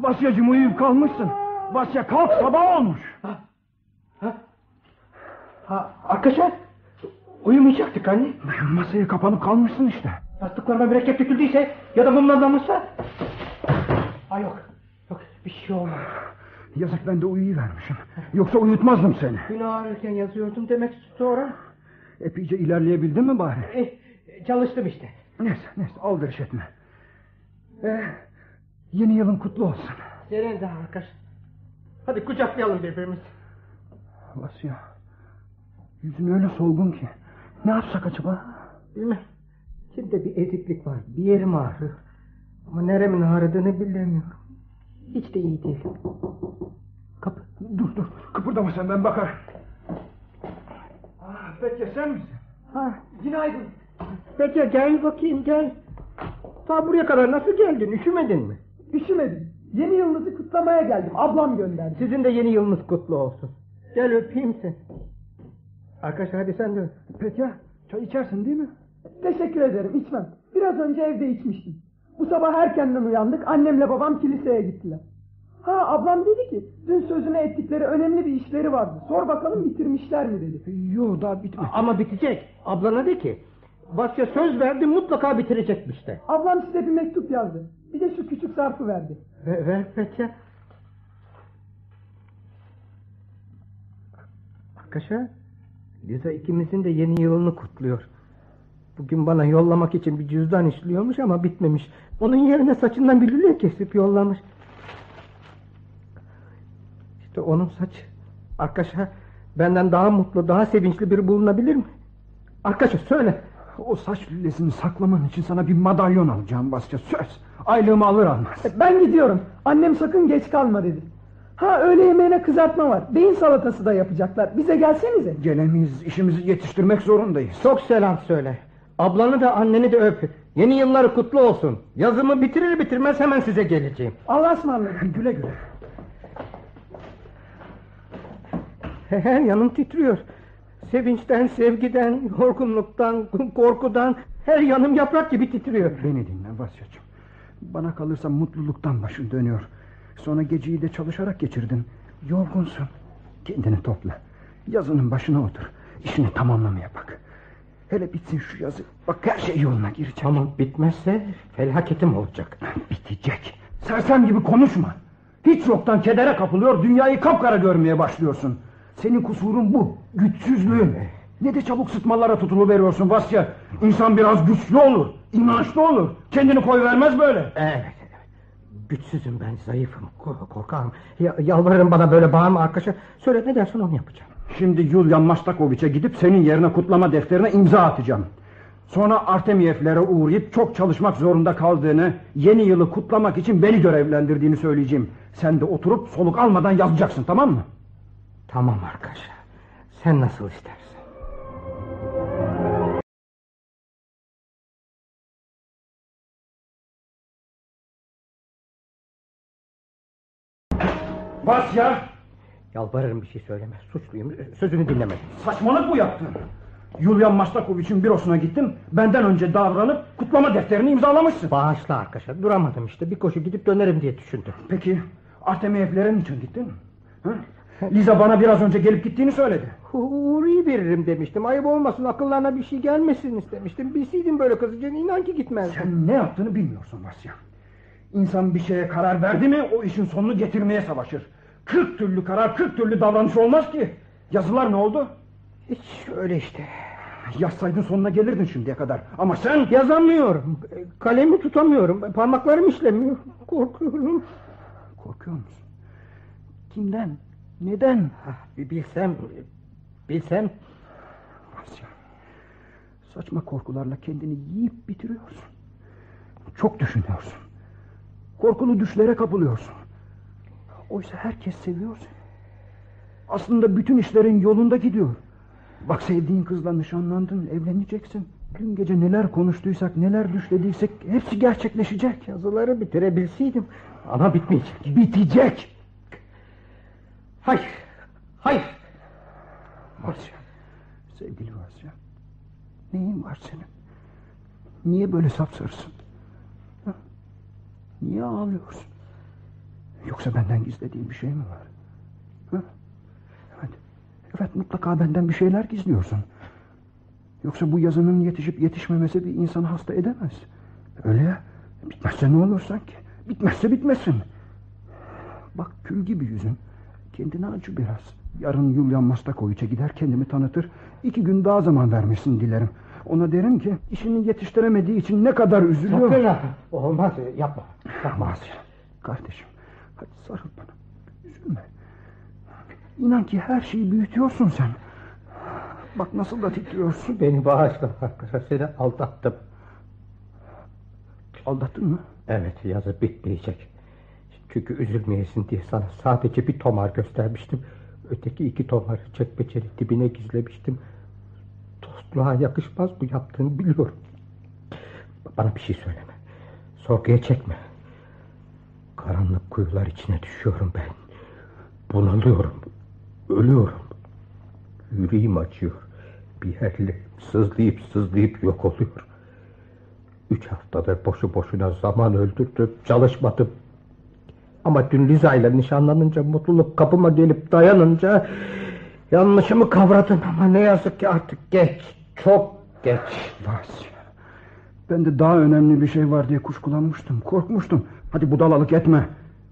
Vasyacığım uyuyup kalmışsın. Vasya kalk sabah olmuş. Ha, arkadaşlar. Uyumayacaktık anne. Masaya kapanıp kalmışsın işte. Yastıklarıma mürekkep döküldüyse ya da mumlanmışsa. Ha yok. Yok bir şey olmaz. Yazık ben de uyuyuvermişim. Yoksa uyutmazdım seni. Gün ağrırken yazıyordum demek sonra. Epeyce ilerleyebildin mi bari? Eh, çalıştım işte. Neyse neyse aldırış etme. Ee, yeni yılın kutlu olsun. Senin de arkadaş. Hadi kucaklayalım birbirimizi. Vasya. Yüzün öyle solgun ki. Ne yapsak acaba? Bilmem. Şimdi bir eziklik var. Bir yerim ağrıyor. Ama neremin ağrıdığını bilemiyorum. Hiç de iyi değil. Kapı. Dur dur kıpırdama sen ben bakarım. Ah, Betya sen misin? Ha, günaydın. Peki gel bakayım gel. Ta buraya kadar nasıl geldin? Üşümedin mi? Üşümedim. Yeni yılınızı kutlamaya geldim. Ablam gönderdi. Sizin de yeni yılınız kutlu olsun. Gel öpeyim seni. Arkadaş hadi sen de öp. Petya çay içersin değil mi? Teşekkür ederim içmem. Biraz önce evde içmiştim. Bu sabah erkenden uyandık. Annemle babam kiliseye gittiler. Ha ablam dedi ki dün sözüne ettikleri önemli bir işleri vardı. Sor bakalım bitirmişler mi dedi. Yo daha bitmedi. Ama bitecek. Ablana de ki. Vasya söz verdi mutlaka bitirecekmiş de. Ablam size bir mektup yazdı. Bir de şu küçük zarfı verdi. Ver, ver Petya. Arkadaşlar Liza ikimizin de yeni yılını kutluyor. Bugün bana yollamak için bir cüzdan işliyormuş ama bitmemiş. Onun yerine saçından bir lüle kesip yollamış. İşte onun saçı. Arkadaşlar benden daha mutlu, daha sevinçli biri bulunabilir mi? Arkadaşlar söyle. O saç lülesini saklaman için sana bir madalyon alacağım Basya söz. Aylığımı alır almaz. E, Ben gidiyorum. Annem sakın geç kalma dedi. Ha öğle yemeğine kızartma var. Beyin salatası da yapacaklar. Bize gelsenize. Gelemeyiz işimizi yetiştirmek zorundayız. Çok selam söyle. Ablanı da anneni de öp. Yeni yılları kutlu olsun. Yazımı bitirir bitirmez hemen size geleceğim. Allah'a ısmarladık. Güle güle. Her yanım titriyor. Sevinçten, sevgiden, yorgunluktan, korkudan her yanım yaprak gibi titriyor. Beni dinle Vasyacığım. Bana kalırsa mutluluktan başın dönüyor. Sonra geceyi de çalışarak geçirdin. Yorgunsun. Kendini topla. Yazının başına otur. İşini tamamlamaya bak. Hele bitsin şu yazı. Bak her şey yoluna girecek. Ama bitmezse felaketim olacak. Bitecek. Sersem gibi konuşma. Hiç yoktan kedere kapılıyor, dünyayı kapkara görmeye başlıyorsun. Senin kusurun bu, güçsüzlüğün. Ne de çabuk sıtmalara tutulu veriyorsun Vasya. İnsan biraz güçlü olur, inançlı olur. Kendini koy vermez böyle. Evet. Güçsüzüm ben, zayıfım, ko- korkarım. Ya, yalvarırım bana böyle bağırma arkadaşa. Söyle ne dersin onu yapacağım. Şimdi Yulian Mastakoviç'e gidip senin yerine kutlama defterine imza atacağım. Sonra Artemiyevlere uğrayıp çok çalışmak zorunda kaldığını, yeni yılı kutlamak için beni görevlendirdiğini söyleyeceğim. Sen de oturup soluk almadan yazacaksın tamam mı? Tamam arkadaşa. Sen nasıl istersin. Vasya! Yalvarırım bir şey söyleme. Suçluyum. Sözünü dinlemedim. Saçmalık bu yaptın. Yulian Mastakoviç'in bürosuna gittim. Benden önce davranıp kutlama defterini imzalamışsın. Bağışla arkadaşa. Duramadım işte. Bir koşu gidip dönerim diye düşündüm. Peki Artemiyevlere niçin gittin? Ha? Liza bana biraz önce gelip gittiğini söyledi. Uğur'u veririm demiştim. Ayıp olmasın akıllarına bir şey gelmesin istemiştim. Bilseydim böyle kızacağını inan ki gitmezdim. Sen ne yaptığını bilmiyorsun Vasya. İnsan bir şeye karar verdi mi o işin sonunu getirmeye savaşır. Kırk türlü karar, kırk türlü davranış olmaz ki. Yazılar ne oldu? Hiç öyle işte. Yazsaydın sonuna gelirdin şimdiye kadar. Ama sen... Yazamıyorum. Kalemi tutamıyorum. Parmaklarım işlemiyor. Korkuyorum. Korkuyor musun? Kimden? Neden? Bir bilsem... Bilsem... Asya. Saçma korkularla kendini yiyip bitiriyorsun. Çok düşünüyorsun. Korkulu düşlere kapılıyorsun. Oysa herkes seviyor seni. Aslında bütün işlerin yolunda gidiyor. Bak sevdiğin kızla nişanlandın, evleneceksin. Dün gece neler konuştuysak, neler düşlediysek hepsi gerçekleşecek. Yazıları bitirebilseydim. Ama bitmeyecek. Bitecek. Hayır. Hayır. Asya. Sevgili Asya. Neyin var senin? Niye böyle sapsarısın? Ha? Niye ağlıyorsun? Yoksa benden gizlediğin bir şey mi var? Ha? Evet. Evet mutlaka benden bir şeyler gizliyorsun. Yoksa bu yazının yetişip yetişmemesi bir insanı hasta edemez. Öyle ya. Bitmezse ne olur sanki? Bitmezse bitmesin. Bak kül gibi yüzün. Kendine acı biraz. Yarın Yulian Mastakoviç'e gider kendimi tanıtır. İki gün daha zaman vermesin dilerim. Ona derim ki işini yetiştiremediği için ne kadar üzülüyor. Sakın. Olmaz yapma. Olmaz ya. Kardeşim hadi sarıl bana. Üzülme. İnan ki her şeyi büyütüyorsun sen. Bak nasıl da titriyorsun. Beni bağışla. Seni aldattım. Aldattın mı? Evet yazı bitmeyecek. Çünkü üzülmeyesin diye sana sadece bir tomar göstermiştim. Öteki iki tomarı çekmecenin dibine gizlemiştim. Dostluğa yakışmaz bu yaptığını biliyorum. Bana bir şey söyleme. Sorguya çekme. Karanlık kuyular içine düşüyorum ben. Bunalıyorum. Ölüyorum. Yüreğim acıyor. Bir yerle sızlayıp sızlayıp yok oluyor. Üç haftadır boşu boşuna zaman öldürdüm, çalışmadım. Ama dün Liza ile nişanlanınca mutluluk kapıma gelip dayanınca yanlışımı kavradım ama ne yazık ki artık geç, çok geç. Vasya. Ben de daha önemli bir şey var diye kuşkulanmıştım. Korkmuştum. Hadi budalalık etme.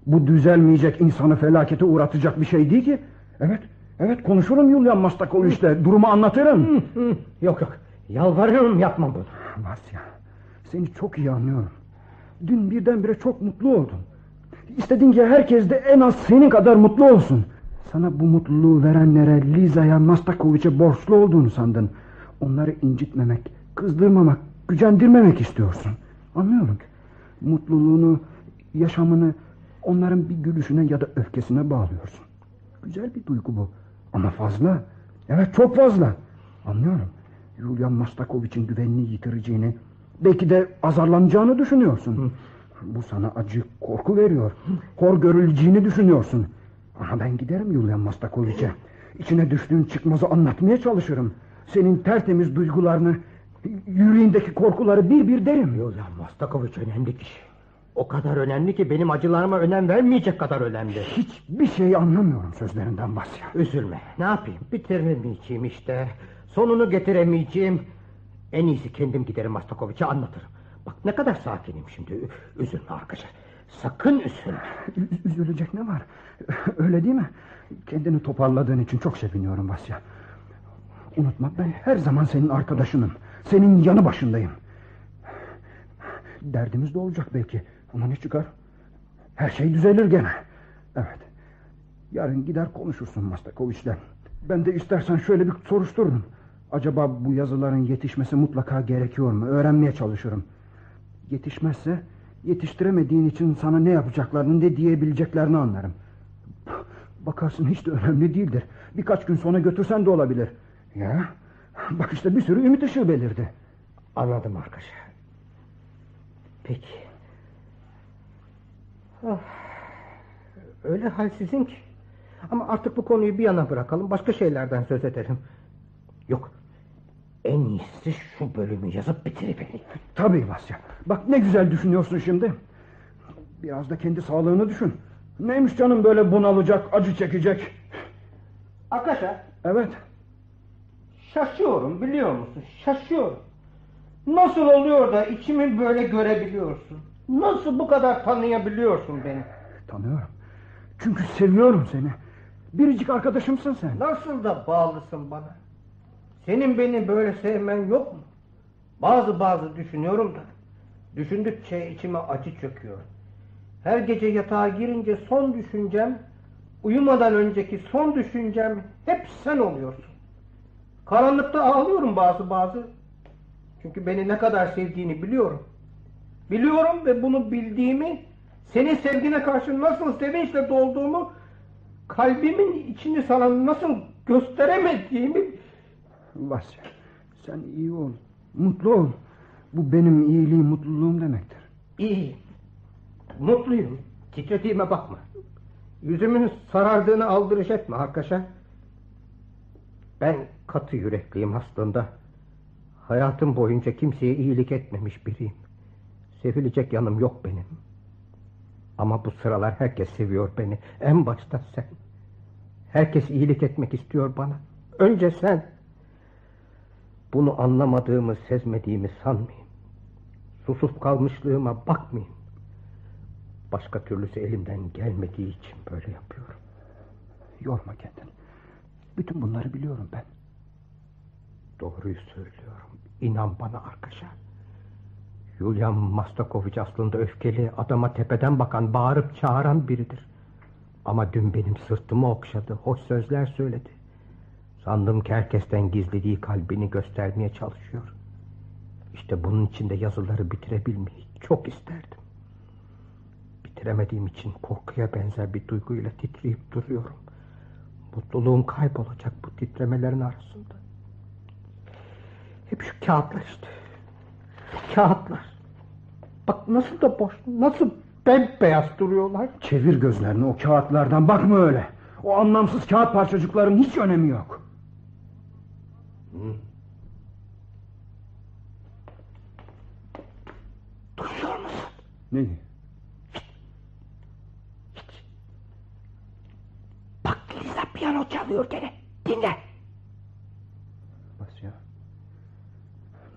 Bu düzelmeyecek insanı felakete uğratacak bir şey değil ki. Evet. Evet konuşurum Yulian Mastakoviç'le. Durumu anlatırım. Yok yok, yalvarıyorum yapma bunu. Vasya. Seni çok iyi anlıyorum. Dün birdenbire çok mutlu oldun. İstedin ki herkes de en az senin kadar mutlu olsun. Sana bu mutluluğu verenlere Liza'ya Mastakoviç'e borçlu olduğunu sandın. Onları incitmemek, kızdırmamak, gücendirmemek istiyorsun. Anlıyorum. Mutluluğunu, yaşamını onların bir gülüşüne ya da öfkesine bağlıyorsun. Güzel bir duygu bu. Ama fazla. Evet çok fazla. Anlıyorum. Julian Mastakoviç'in güvenini yitireceğini, belki de azarlanacağını düşünüyorsun. Bu sana acı, korku veriyor. Hor görüleceğini düşünüyorsun. Ama ben giderim Julian Mastakoviç'e. İçine düştüğün çıkmazı anlatmaya çalışırım. Senin tertemiz duygularını, yüreğindeki korkuları bir bir derim. Yulian Mastakoviç önemli kişi. O kadar önemli ki benim acılarıma önem vermeyecek kadar önemli. Hiçbir şey anlamıyorum sözlerinden Vasya. Üzülme. Ne yapayım? Bitiremeyeceğim işte. Sonunu getiremeyeceğim. En iyisi kendim giderim Mastakoviç'e anlatırım. Bak ne kadar sakinim şimdi. Üzülme arkadaşlar. Sakın üzülme. Ü- Üzülecek ne var? Öyle değil mi? Kendini toparladığın için çok seviniyorum Vasya. Unutma ben her zaman senin arkadaşınım. Senin yanı başındayım. Derdimiz de olacak belki. Ama ne çıkar? Her şey düzelir gene. Evet. Yarın gider konuşursun Mastakoviç'le. Ben de istersen şöyle bir soruştururum. Acaba bu yazıların yetişmesi mutlaka gerekiyor mu? Öğrenmeye çalışırım. Yetişmezse yetiştiremediğin için sana ne yapacaklarını ne diyebileceklerini anlarım. Bakarsın hiç de önemli değildir. Birkaç gün sonra götürsen de olabilir. Ya bak işte bir sürü ümit ışığı belirdi. Anladım arkadaşlar. Peki. Ah, öyle halsizim ki. Ama artık bu konuyu bir yana bırakalım. Başka şeylerden söz edelim. Yok. En iyisi şu bölümü yazıp bitirelim. Tabii Vasya. Bak ne güzel düşünüyorsun şimdi. Biraz da kendi sağlığını düşün. Neymiş canım böyle bunalacak, acı çekecek. Arkadaşlar Evet. şaşıyorum biliyor musun? Şaşıyorum. Nasıl oluyor da içimi böyle görebiliyorsun? Nasıl bu kadar tanıyabiliyorsun beni? Tanıyorum. Çünkü seviyorum seni. Biricik arkadaşımsın sen. Nasıl da bağlısın bana. Senin beni böyle sevmen yok mu? Bazı bazı düşünüyorum da. Düşündükçe içime acı çöküyor. Her gece yatağa girince son düşüncem, uyumadan önceki son düşüncem hep sen oluyorsun. Karanlıkta ağlıyorum bazı bazı. Çünkü beni ne kadar sevdiğini biliyorum. Biliyorum ve bunu bildiğimi, senin sevgine karşı nasıl sevinçle dolduğumu, kalbimin içini sana nasıl gösteremediğimi Vasya sen iyi ol. Mutlu ol. Bu benim iyiliğim, mutluluğum demektir. İyi. Mutluyum. Titrediğime bakma. Yüzümün sarardığını aldırış etme arkadaşa. Ben katı yürekliyim aslında. Hayatım boyunca kimseye iyilik etmemiş biriyim. Sevilecek yanım yok benim. Ama bu sıralar herkes seviyor beni. En başta sen. Herkes iyilik etmek istiyor bana. Önce sen. Bunu anlamadığımı, sezmediğimi sanmayın. Susup kalmışlığıma bakmayın. Başka türlüsü elimden gelmediği için böyle yapıyorum. Yorma kendini. Bütün bunları biliyorum ben. Doğruyu söylüyorum. İnan bana arkadaşa. Yulian Mastakovic aslında öfkeli, adama tepeden bakan, bağırıp çağıran biridir. Ama dün benim sırtımı okşadı, hoş sözler söyledi. Sandım ki herkesten gizlediği kalbini göstermeye çalışıyor. İşte bunun için de yazıları bitirebilmeyi çok isterdim. Bitiremediğim için korkuya benzer bir duyguyla titreyip duruyorum. Mutluluğum kaybolacak bu titremelerin arasında. Hep şu kağıtlar işte. Kağıtlar. Bak nasıl da boş, nasıl bembeyaz duruyorlar. Çevir gözlerini o kağıtlardan bakma öyle. O anlamsız kağıt parçacıkların hiç önemi yok. Duyuyor musun? Neyi? Bak Lisa piyano çalıyor gene. Dinle. Vasya.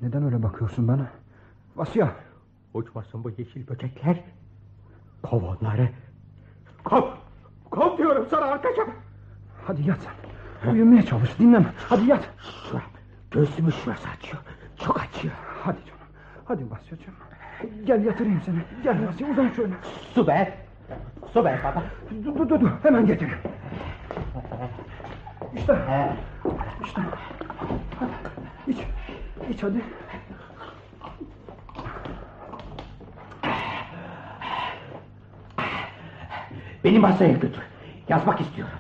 Neden öyle bakıyorsun bana? Vasya. Uçmasın bu yeşil böcekler. Kov onları. Kov. Kov diyorum sana arkadaşım. Hadi yat sen. Uyumaya çalış dinleme. Hadi yat. Şuram. Göğsümü şurası açıyor. Çok açıyor. Hadi canım. Hadi Vasyacığım. Gel yatırayım seni. Gel Vasya uzan şöyle. Su ver. Su ver baba. Dur dur dur. Hemen getir. İşte. İşte. Hadi. İç. İç hadi. Beni masaya götür. Yazmak istiyorum.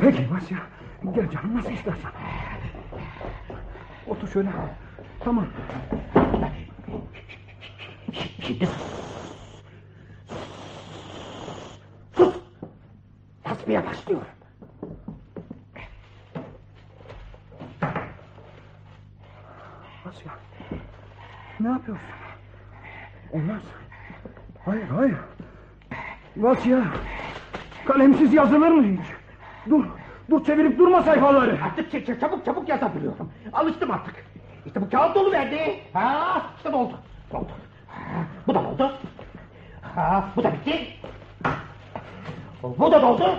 Peki Vasya. Gel canım nasıl istersen. Otur şöyle. Tamam. Şimdi sus. Yazmaya başlıyorum. Vasya. Ne yapıyorsun? Olmaz. Hayır hayır. Vasya. Kalemsiz yazılır mı hiç? Dur. Çevirip durma sayfaları. Artık ç- ç- çabuk çabuk yazabiliyorum. Alıştım artık. İşte bu kağıt dolu verdi. Ha, işte oldu. Oldu. Ha, bu da oldu. Ha, bu da bitti. Bu da doldu.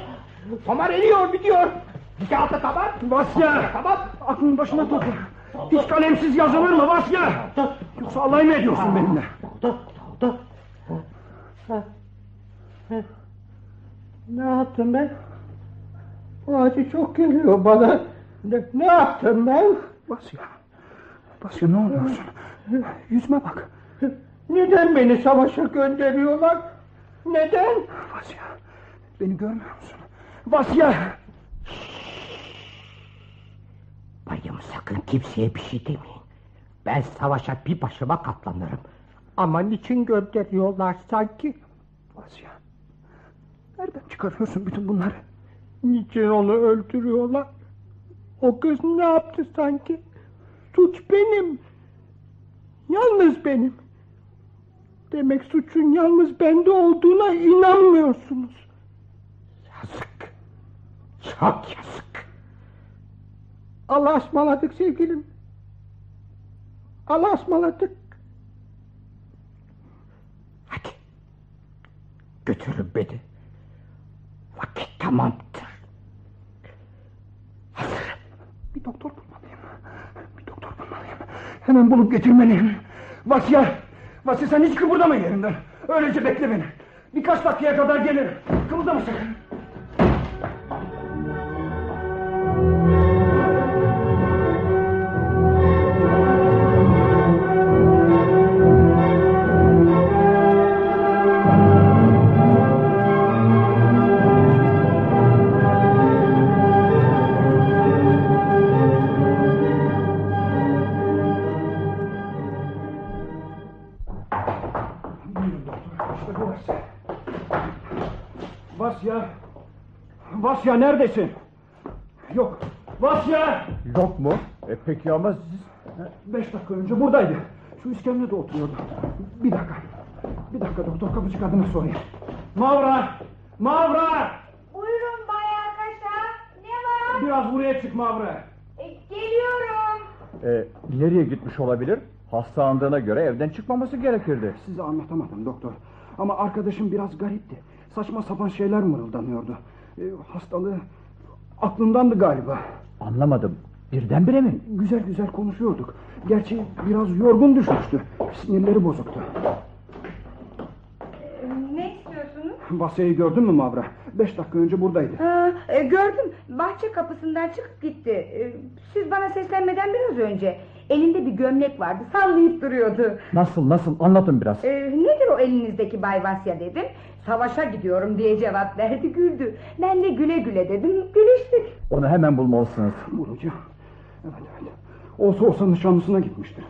Tomar eriyor, bitiyor. Bir kağıt da tamam. Vasya. Tamam. Aklını başına topla. Hiç kalemsiz yazılır mı Vasya? Yoksa alay mı ediyorsun benimle? Oldu. Oldu. Ha, ha. Ne yaptım ben? Bu acı çok geliyor bana. Ne, ne yaptım ben? Vasya. Vasya ne oluyorsun? Yüzme bak. Neden beni savaşa gönderiyorlar? Neden? Vasya. Beni görmüyor musun? Vasya. Bayım sakın kimseye bir şey demeyin. Ben savaşa bir başıma katlanırım. Ama niçin gönderiyorlar sanki? Vasya. Nereden çıkarıyorsun bütün bunları? Niçin onu öldürüyorlar? O kız ne yaptı sanki? Suç benim. Yalnız benim. Demek suçun yalnız bende olduğuna inanmıyorsunuz. Yazık. Çok yazık. Allah'a ısmarladık sevgilim. Allah'a ısmarladık. Hadi. Götürün beni. Vakit tamamdır. Hazırım. Bir doktor bulmalıyım. Bir doktor bulmalıyım. Hemen bulup getirmeliyim. Vasya. Vasya sen hiç kıpırdama yerinden. Öylece bekle beni. Birkaç dakikaya kadar gelirim. Kımıldama sakın. Neredesin? Yok. Vasya. Yok mu? E peki ama siz... Beş dakika önce buradaydı. Şu iskemlede oturuyordu. Bir dakika. Bir dakika doktor kapıcı kadını sorayım. Mavra! Mavra! Buyurun Bay Arkaşa. Ne var? Biraz buraya çık Mavra. E, geliyorum. E, nereye gitmiş olabilir? Hastalandığına göre evden çıkmaması gerekirdi. Size anlatamadım doktor. Ama arkadaşım biraz garipti. Saçma sapan şeyler mırıldanıyordu. Ee, hastalığı aklındandı galiba. Anlamadım. Birdenbire mi? Güzel güzel konuşuyorduk. Gerçi biraz yorgun düşmüştü. Sinirleri bozuktu. Ne istiyorsunuz? Vasya'yı gördün mü Mavra? Beş dakika önce buradaydı. Ha, e, gördüm. Bahçe kapısından çıkıp gitti. E, siz bana seslenmeden biraz önce. Elinde bir gömlek vardı. Sallayıp duruyordu. Nasıl nasıl? Anlatın biraz. E, nedir o elinizdeki Bay Vasya dedim. Savaşa gidiyorum diye cevap verdi güldü. Ben de güle güle dedim. Gülüştük. Onu hemen bulmalısınız. Bulacağım. Evet evet. Olsa olsa nişanlısına gitmiştir.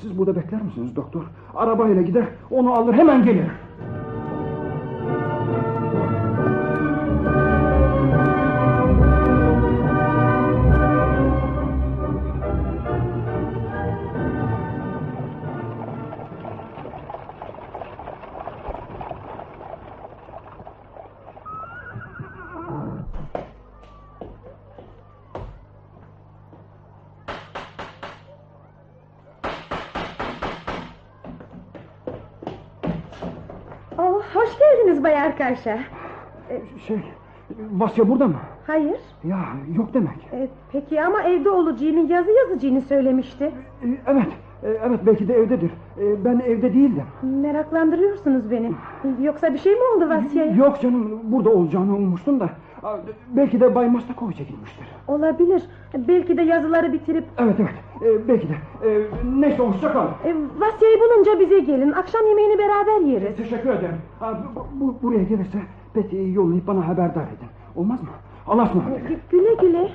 Siz burada bekler misiniz doktor? Arabayla gider onu alır hemen gelir. Bay Arkaşa. Şey Vasya burada mı? Hayır. Ya yok demek. E, peki ama evde olacağını, yazı yazacağını söylemişti. Ee, Evet, e, evet belki de evdedir. Ee, Ben evde değildim. Meraklandırıyorsunuz beni. Yoksa bir şey mi oldu Vasya'ya? Yok canım, burada olacağını ummuştum da. Belki de Bay Mastakoviç'e gitmiştir. Olabilir. Belki de yazıları bitirip... Evet evet, e, belki de. E, Neyse hoşça kal. E, Vasya'yı bulunca bize gelin. Akşam yemeğini beraber yeriz. Teşekkür ederim. Ha, bu, bu- buraya gelirse Peti'yi yollayıp bana haberdar edin. Olmaz mı? Allah'a ısmarladık. Gü- Güle güle.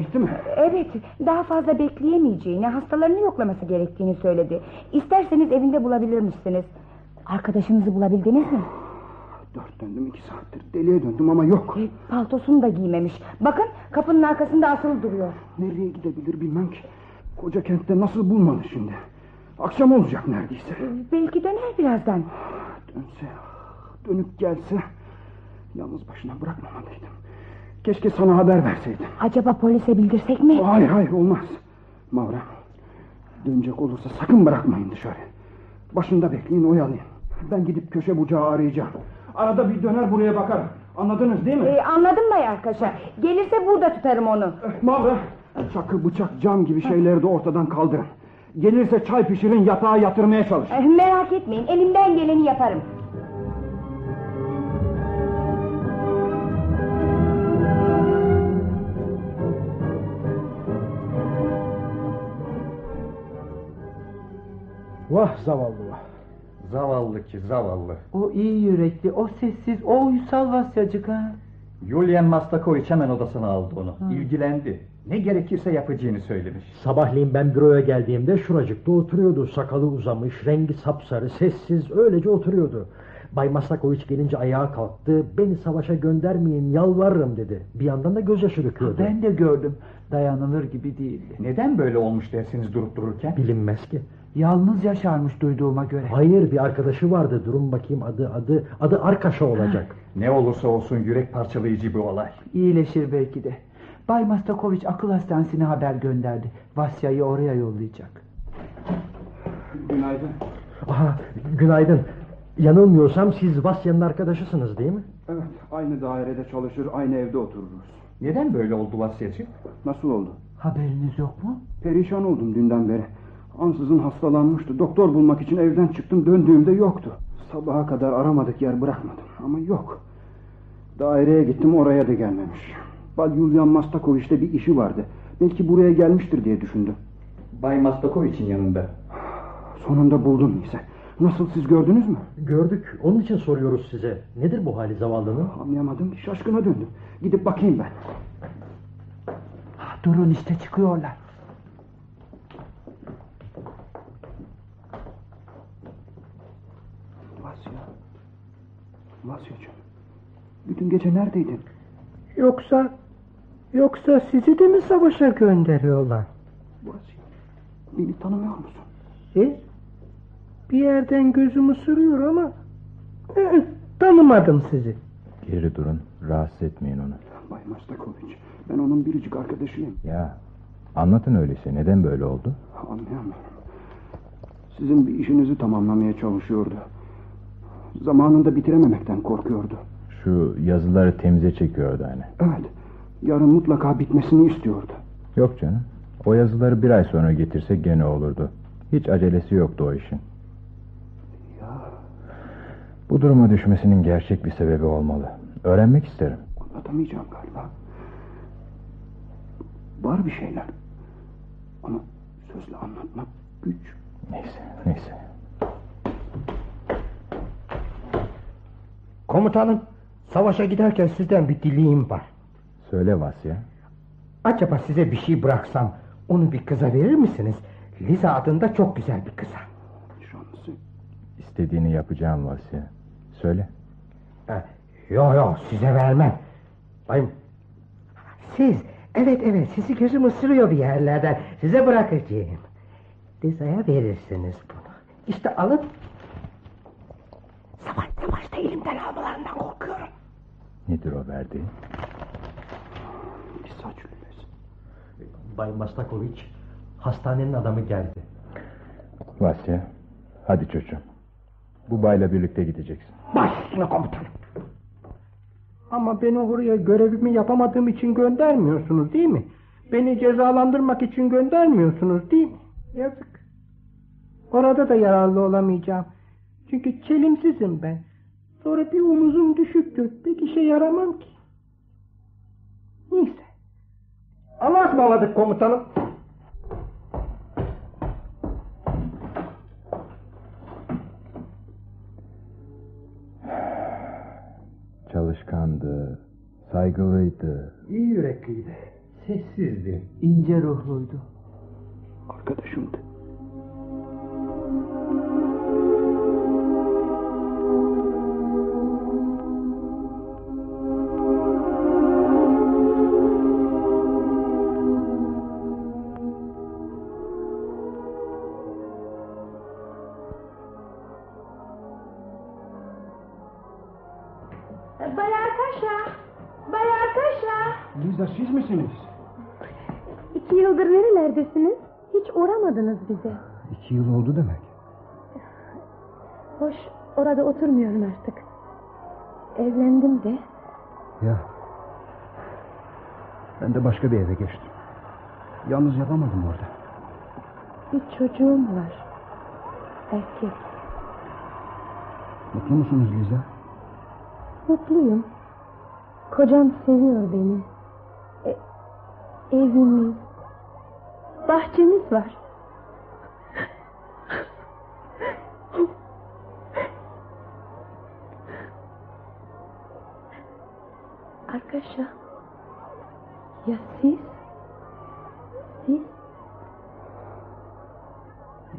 Gitti mi? Evet, daha fazla bekleyemeyeceğini, hastalarını yoklaması gerektiğini söyledi. İsterseniz evinde bulabilir misiniz? Arkadaşınızı bulabildiniz mi? Dört döndüm iki saattir. Deliye döndüm ama yok. E, paltosunu da giymemiş. Bakın kapının arkasında asılı duruyor. Nereye gidebilir bilmem ki. Koca kentte nasıl bulmalı şimdi? Akşam olacak neredeyse. E, belki döner birazdan. Dönse, dönüp gelse... Yalnız başına bırakmamalıydım. Keşke sana haber verseydim. Acaba polise bildirsek mi? Hayır hayır olmaz. Mavra, dönecek olursa sakın bırakmayın dışarı. Başında bekleyin oyalayın. Ben gidip köşe bucağı arayacağım. Arada bir döner buraya bakarım. Anladınız değil mi? E, anladım Bay Arkadaşa. Gelirse burada tutarım onu. Mavra, çakı, bıçak, cam gibi şeyleri de ortadan kaldırın. Gelirse çay pişirin yatağa yatırmaya çalışın. E, merak etmeyin, elimden geleni yaparım. Vah zavallı vah. Zavallı ki zavallı. O iyi yürekli, o sessiz, o uysal Vasyacık ha. Yulian Mastakoviç hemen odasına aldı onu. İlgilendi. Ne gerekirse yapacağını söylemiş. Sabahleyin ben büroya geldiğimde şuracıkta oturuyordu. Sakalı uzamış, rengi sapsarı, sessiz öylece oturuyordu. Bay Masakoviç gelince ayağa kalktı. Beni savaşa göndermeyin, yalvarırım dedi. Bir yandan da gözyaşı döküyordu. Ben de gördüm. Dayanılır gibi değildi. Neden böyle olmuş dersiniz durup dururken? Bilinmez ki. Yalnız yaşarmış duyduğuma göre. Hayır bir arkadaşı vardı. Durun bakayım adı adı adı Arkaşa olacak. Ne olursa olsun yürek parçalayıcı bir olay. İyileşir belki de. Bay Mastakoviç akıl hastanesine haber gönderdi. Vasya'yı oraya yollayacak. Günaydın. Aha günaydın. Yanılmıyorsam siz Vasya'nın arkadaşısınız değil mi? Evet, aynı dairede çalışır, aynı evde otururuz. Neden böyle oldu Vasyacı? Nasıl oldu? Haberiniz yok mu? Perişan oldum dünden beri. Ansızın hastalanmıştı. Doktor bulmak için evden çıktım. Döndüğümde yoktu. Sabaha kadar aramadık yer bırakmadım. Ama yok. Daireye gittim oraya da gelmemiş. Bal Yulian Mastakoviç'te bir işi vardı. Belki buraya gelmiştir diye düşündüm. Bay Mastakoviç'in yanında. Sonunda buldum ise. Nasıl siz gördünüz mü? Gördük. Onun için soruyoruz size. Nedir bu hali zavallının? Anlayamadım. Şaşkına döndüm. Gidip bakayım ben. Durun işte çıkıyorlar. Vasya. Vasyacığım. Bütün gece neredeydin? Yoksa yoksa sizi de mi savaşa gönderiyorlar? Vasya. Beni tanımıyor musun? Siz? Bir yerden gözüm ısırıyor ama eh, tanımadım sizi. Geri durun. Rahatsız etmeyin onu. Bay Mastakoviç. Ben onun biricik arkadaşıyım. Ya anlatın öyleyse. Neden böyle oldu? Anlayamıyorum. Sizin bir işinizi tamamlamaya çalışıyordu. Zamanında bitirememekten korkuyordu. Şu yazıları temize çekiyordu hani. Evet. Yarın mutlaka bitmesini istiyordu. Yok canım. O yazıları bir ay sonra getirse gene olurdu. Hiç acelesi yoktu o işin. Ya Bu duruma düşmesinin gerçek bir sebebi olmalı. Öğrenmek isterim. anlatamayacağım galiba. Var bir şeyler. Ama sözle anlatmak güç. Neyse, neyse. Komutanım savaşa giderken sizden bir dileğim var. Söyle Vasya. Acaba size bir şey bıraksam onu bir kıza verir misiniz? Liza adında çok güzel bir kıza. İstediğini yapacağım Vasya. Söyle. Ha, Yo yo size vermem. Bayım. Siz evet evet sizi gözüm ısırıyor bir yerlerden. Size bırakacağım. Liza'ya verirsiniz bunu. İşte alın. Elimden almalarından korkuyorum. Nedir o verdiği? Bir saç lülesi. Bay Mastakoviç, hastanenin adamı geldi. Vasya. Hadi çocuğum. Bu bayla birlikte gideceksin. Baş üstüne komutanım. Ama beni oraya görevimi yapamadığım için göndermiyorsunuz değil mi? Beni cezalandırmak için göndermiyorsunuz değil mi? Yazık. Orada da yararlı olamayacağım. Çünkü çelimsizim ben. Sonra bir omuzum düşüktür. Pek işe yaramam ki. Neyse. Allah'a ısmarladık komutanım. Çalışkandı, saygılıydı. İyi yürekliydi. Sessizdi. ince ruhluydu. Arkadaşımdı. İki yıl oldu demek. Hoş, orada oturmuyorum artık. Evlendim de. Ya. Ben de başka bir eve geçtim. Yalnız yapamadım orada. Bir çocuğum var. Erkek. Mutlu musunuz Liza? Mutluyum. Kocam seviyor beni. E, evimiz, bahçemiz var. Arkadaşlar, ya siz? Siz?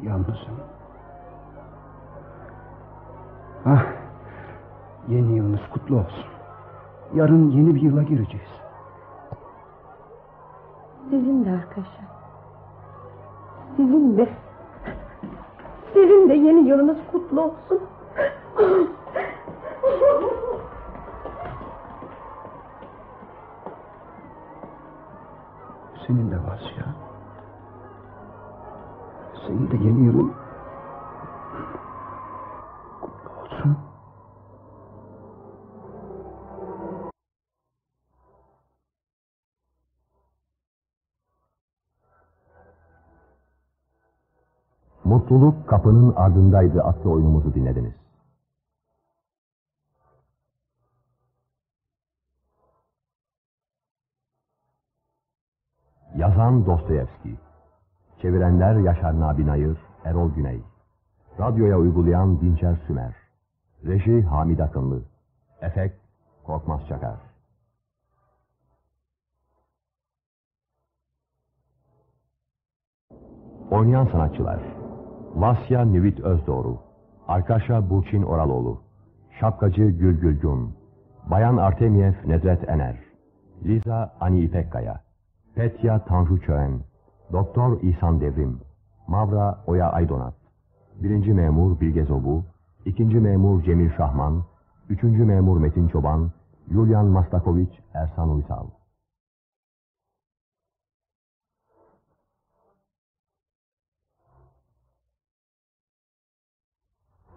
Yalnızım. Ah, yeni yılınız kutlu olsun. Yarın yeni bir yıla gireceğiz. Sizin de arkadaşlar. Sizin de. Sizin de yeni yılınız kutlu olsun. Senin de var ya. Senin de yeni yılın kutlu olsun. Mutluluk kapının ardındaydı adlı oyunumuzu dinlediniz. Yazan Dostoyevski Çevirenler Yaşar Nabi Nayır, Erol Güney Radyoya uygulayan Dinçer Sümer. Reji Hamid Akınlı. Efekt Korkmaz Çakar. Oynayan sanatçılar. Vasya Nüvit Özdoğru. Arkaşa Burçin Oraloğlu. Şapkacı Gül Gülgün. Bayan Artemiev Nedret Ener. Liza Ani İpekkaya. Petya Tanju Çöğen. Doktor İhsan Devrim. Mavra Oya Aydonat. Birinci memur Bilge Zobu. ikinci memur Cemil Şahman. Üçüncü memur Metin Çoban. Yulian Mastakoviç Ersan Uysal.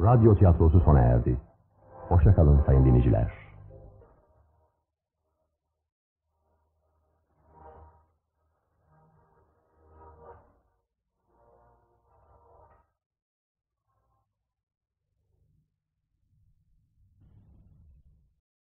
Radyo tiyatrosu sona erdi. Hoşça kalın sayın dinleyiciler.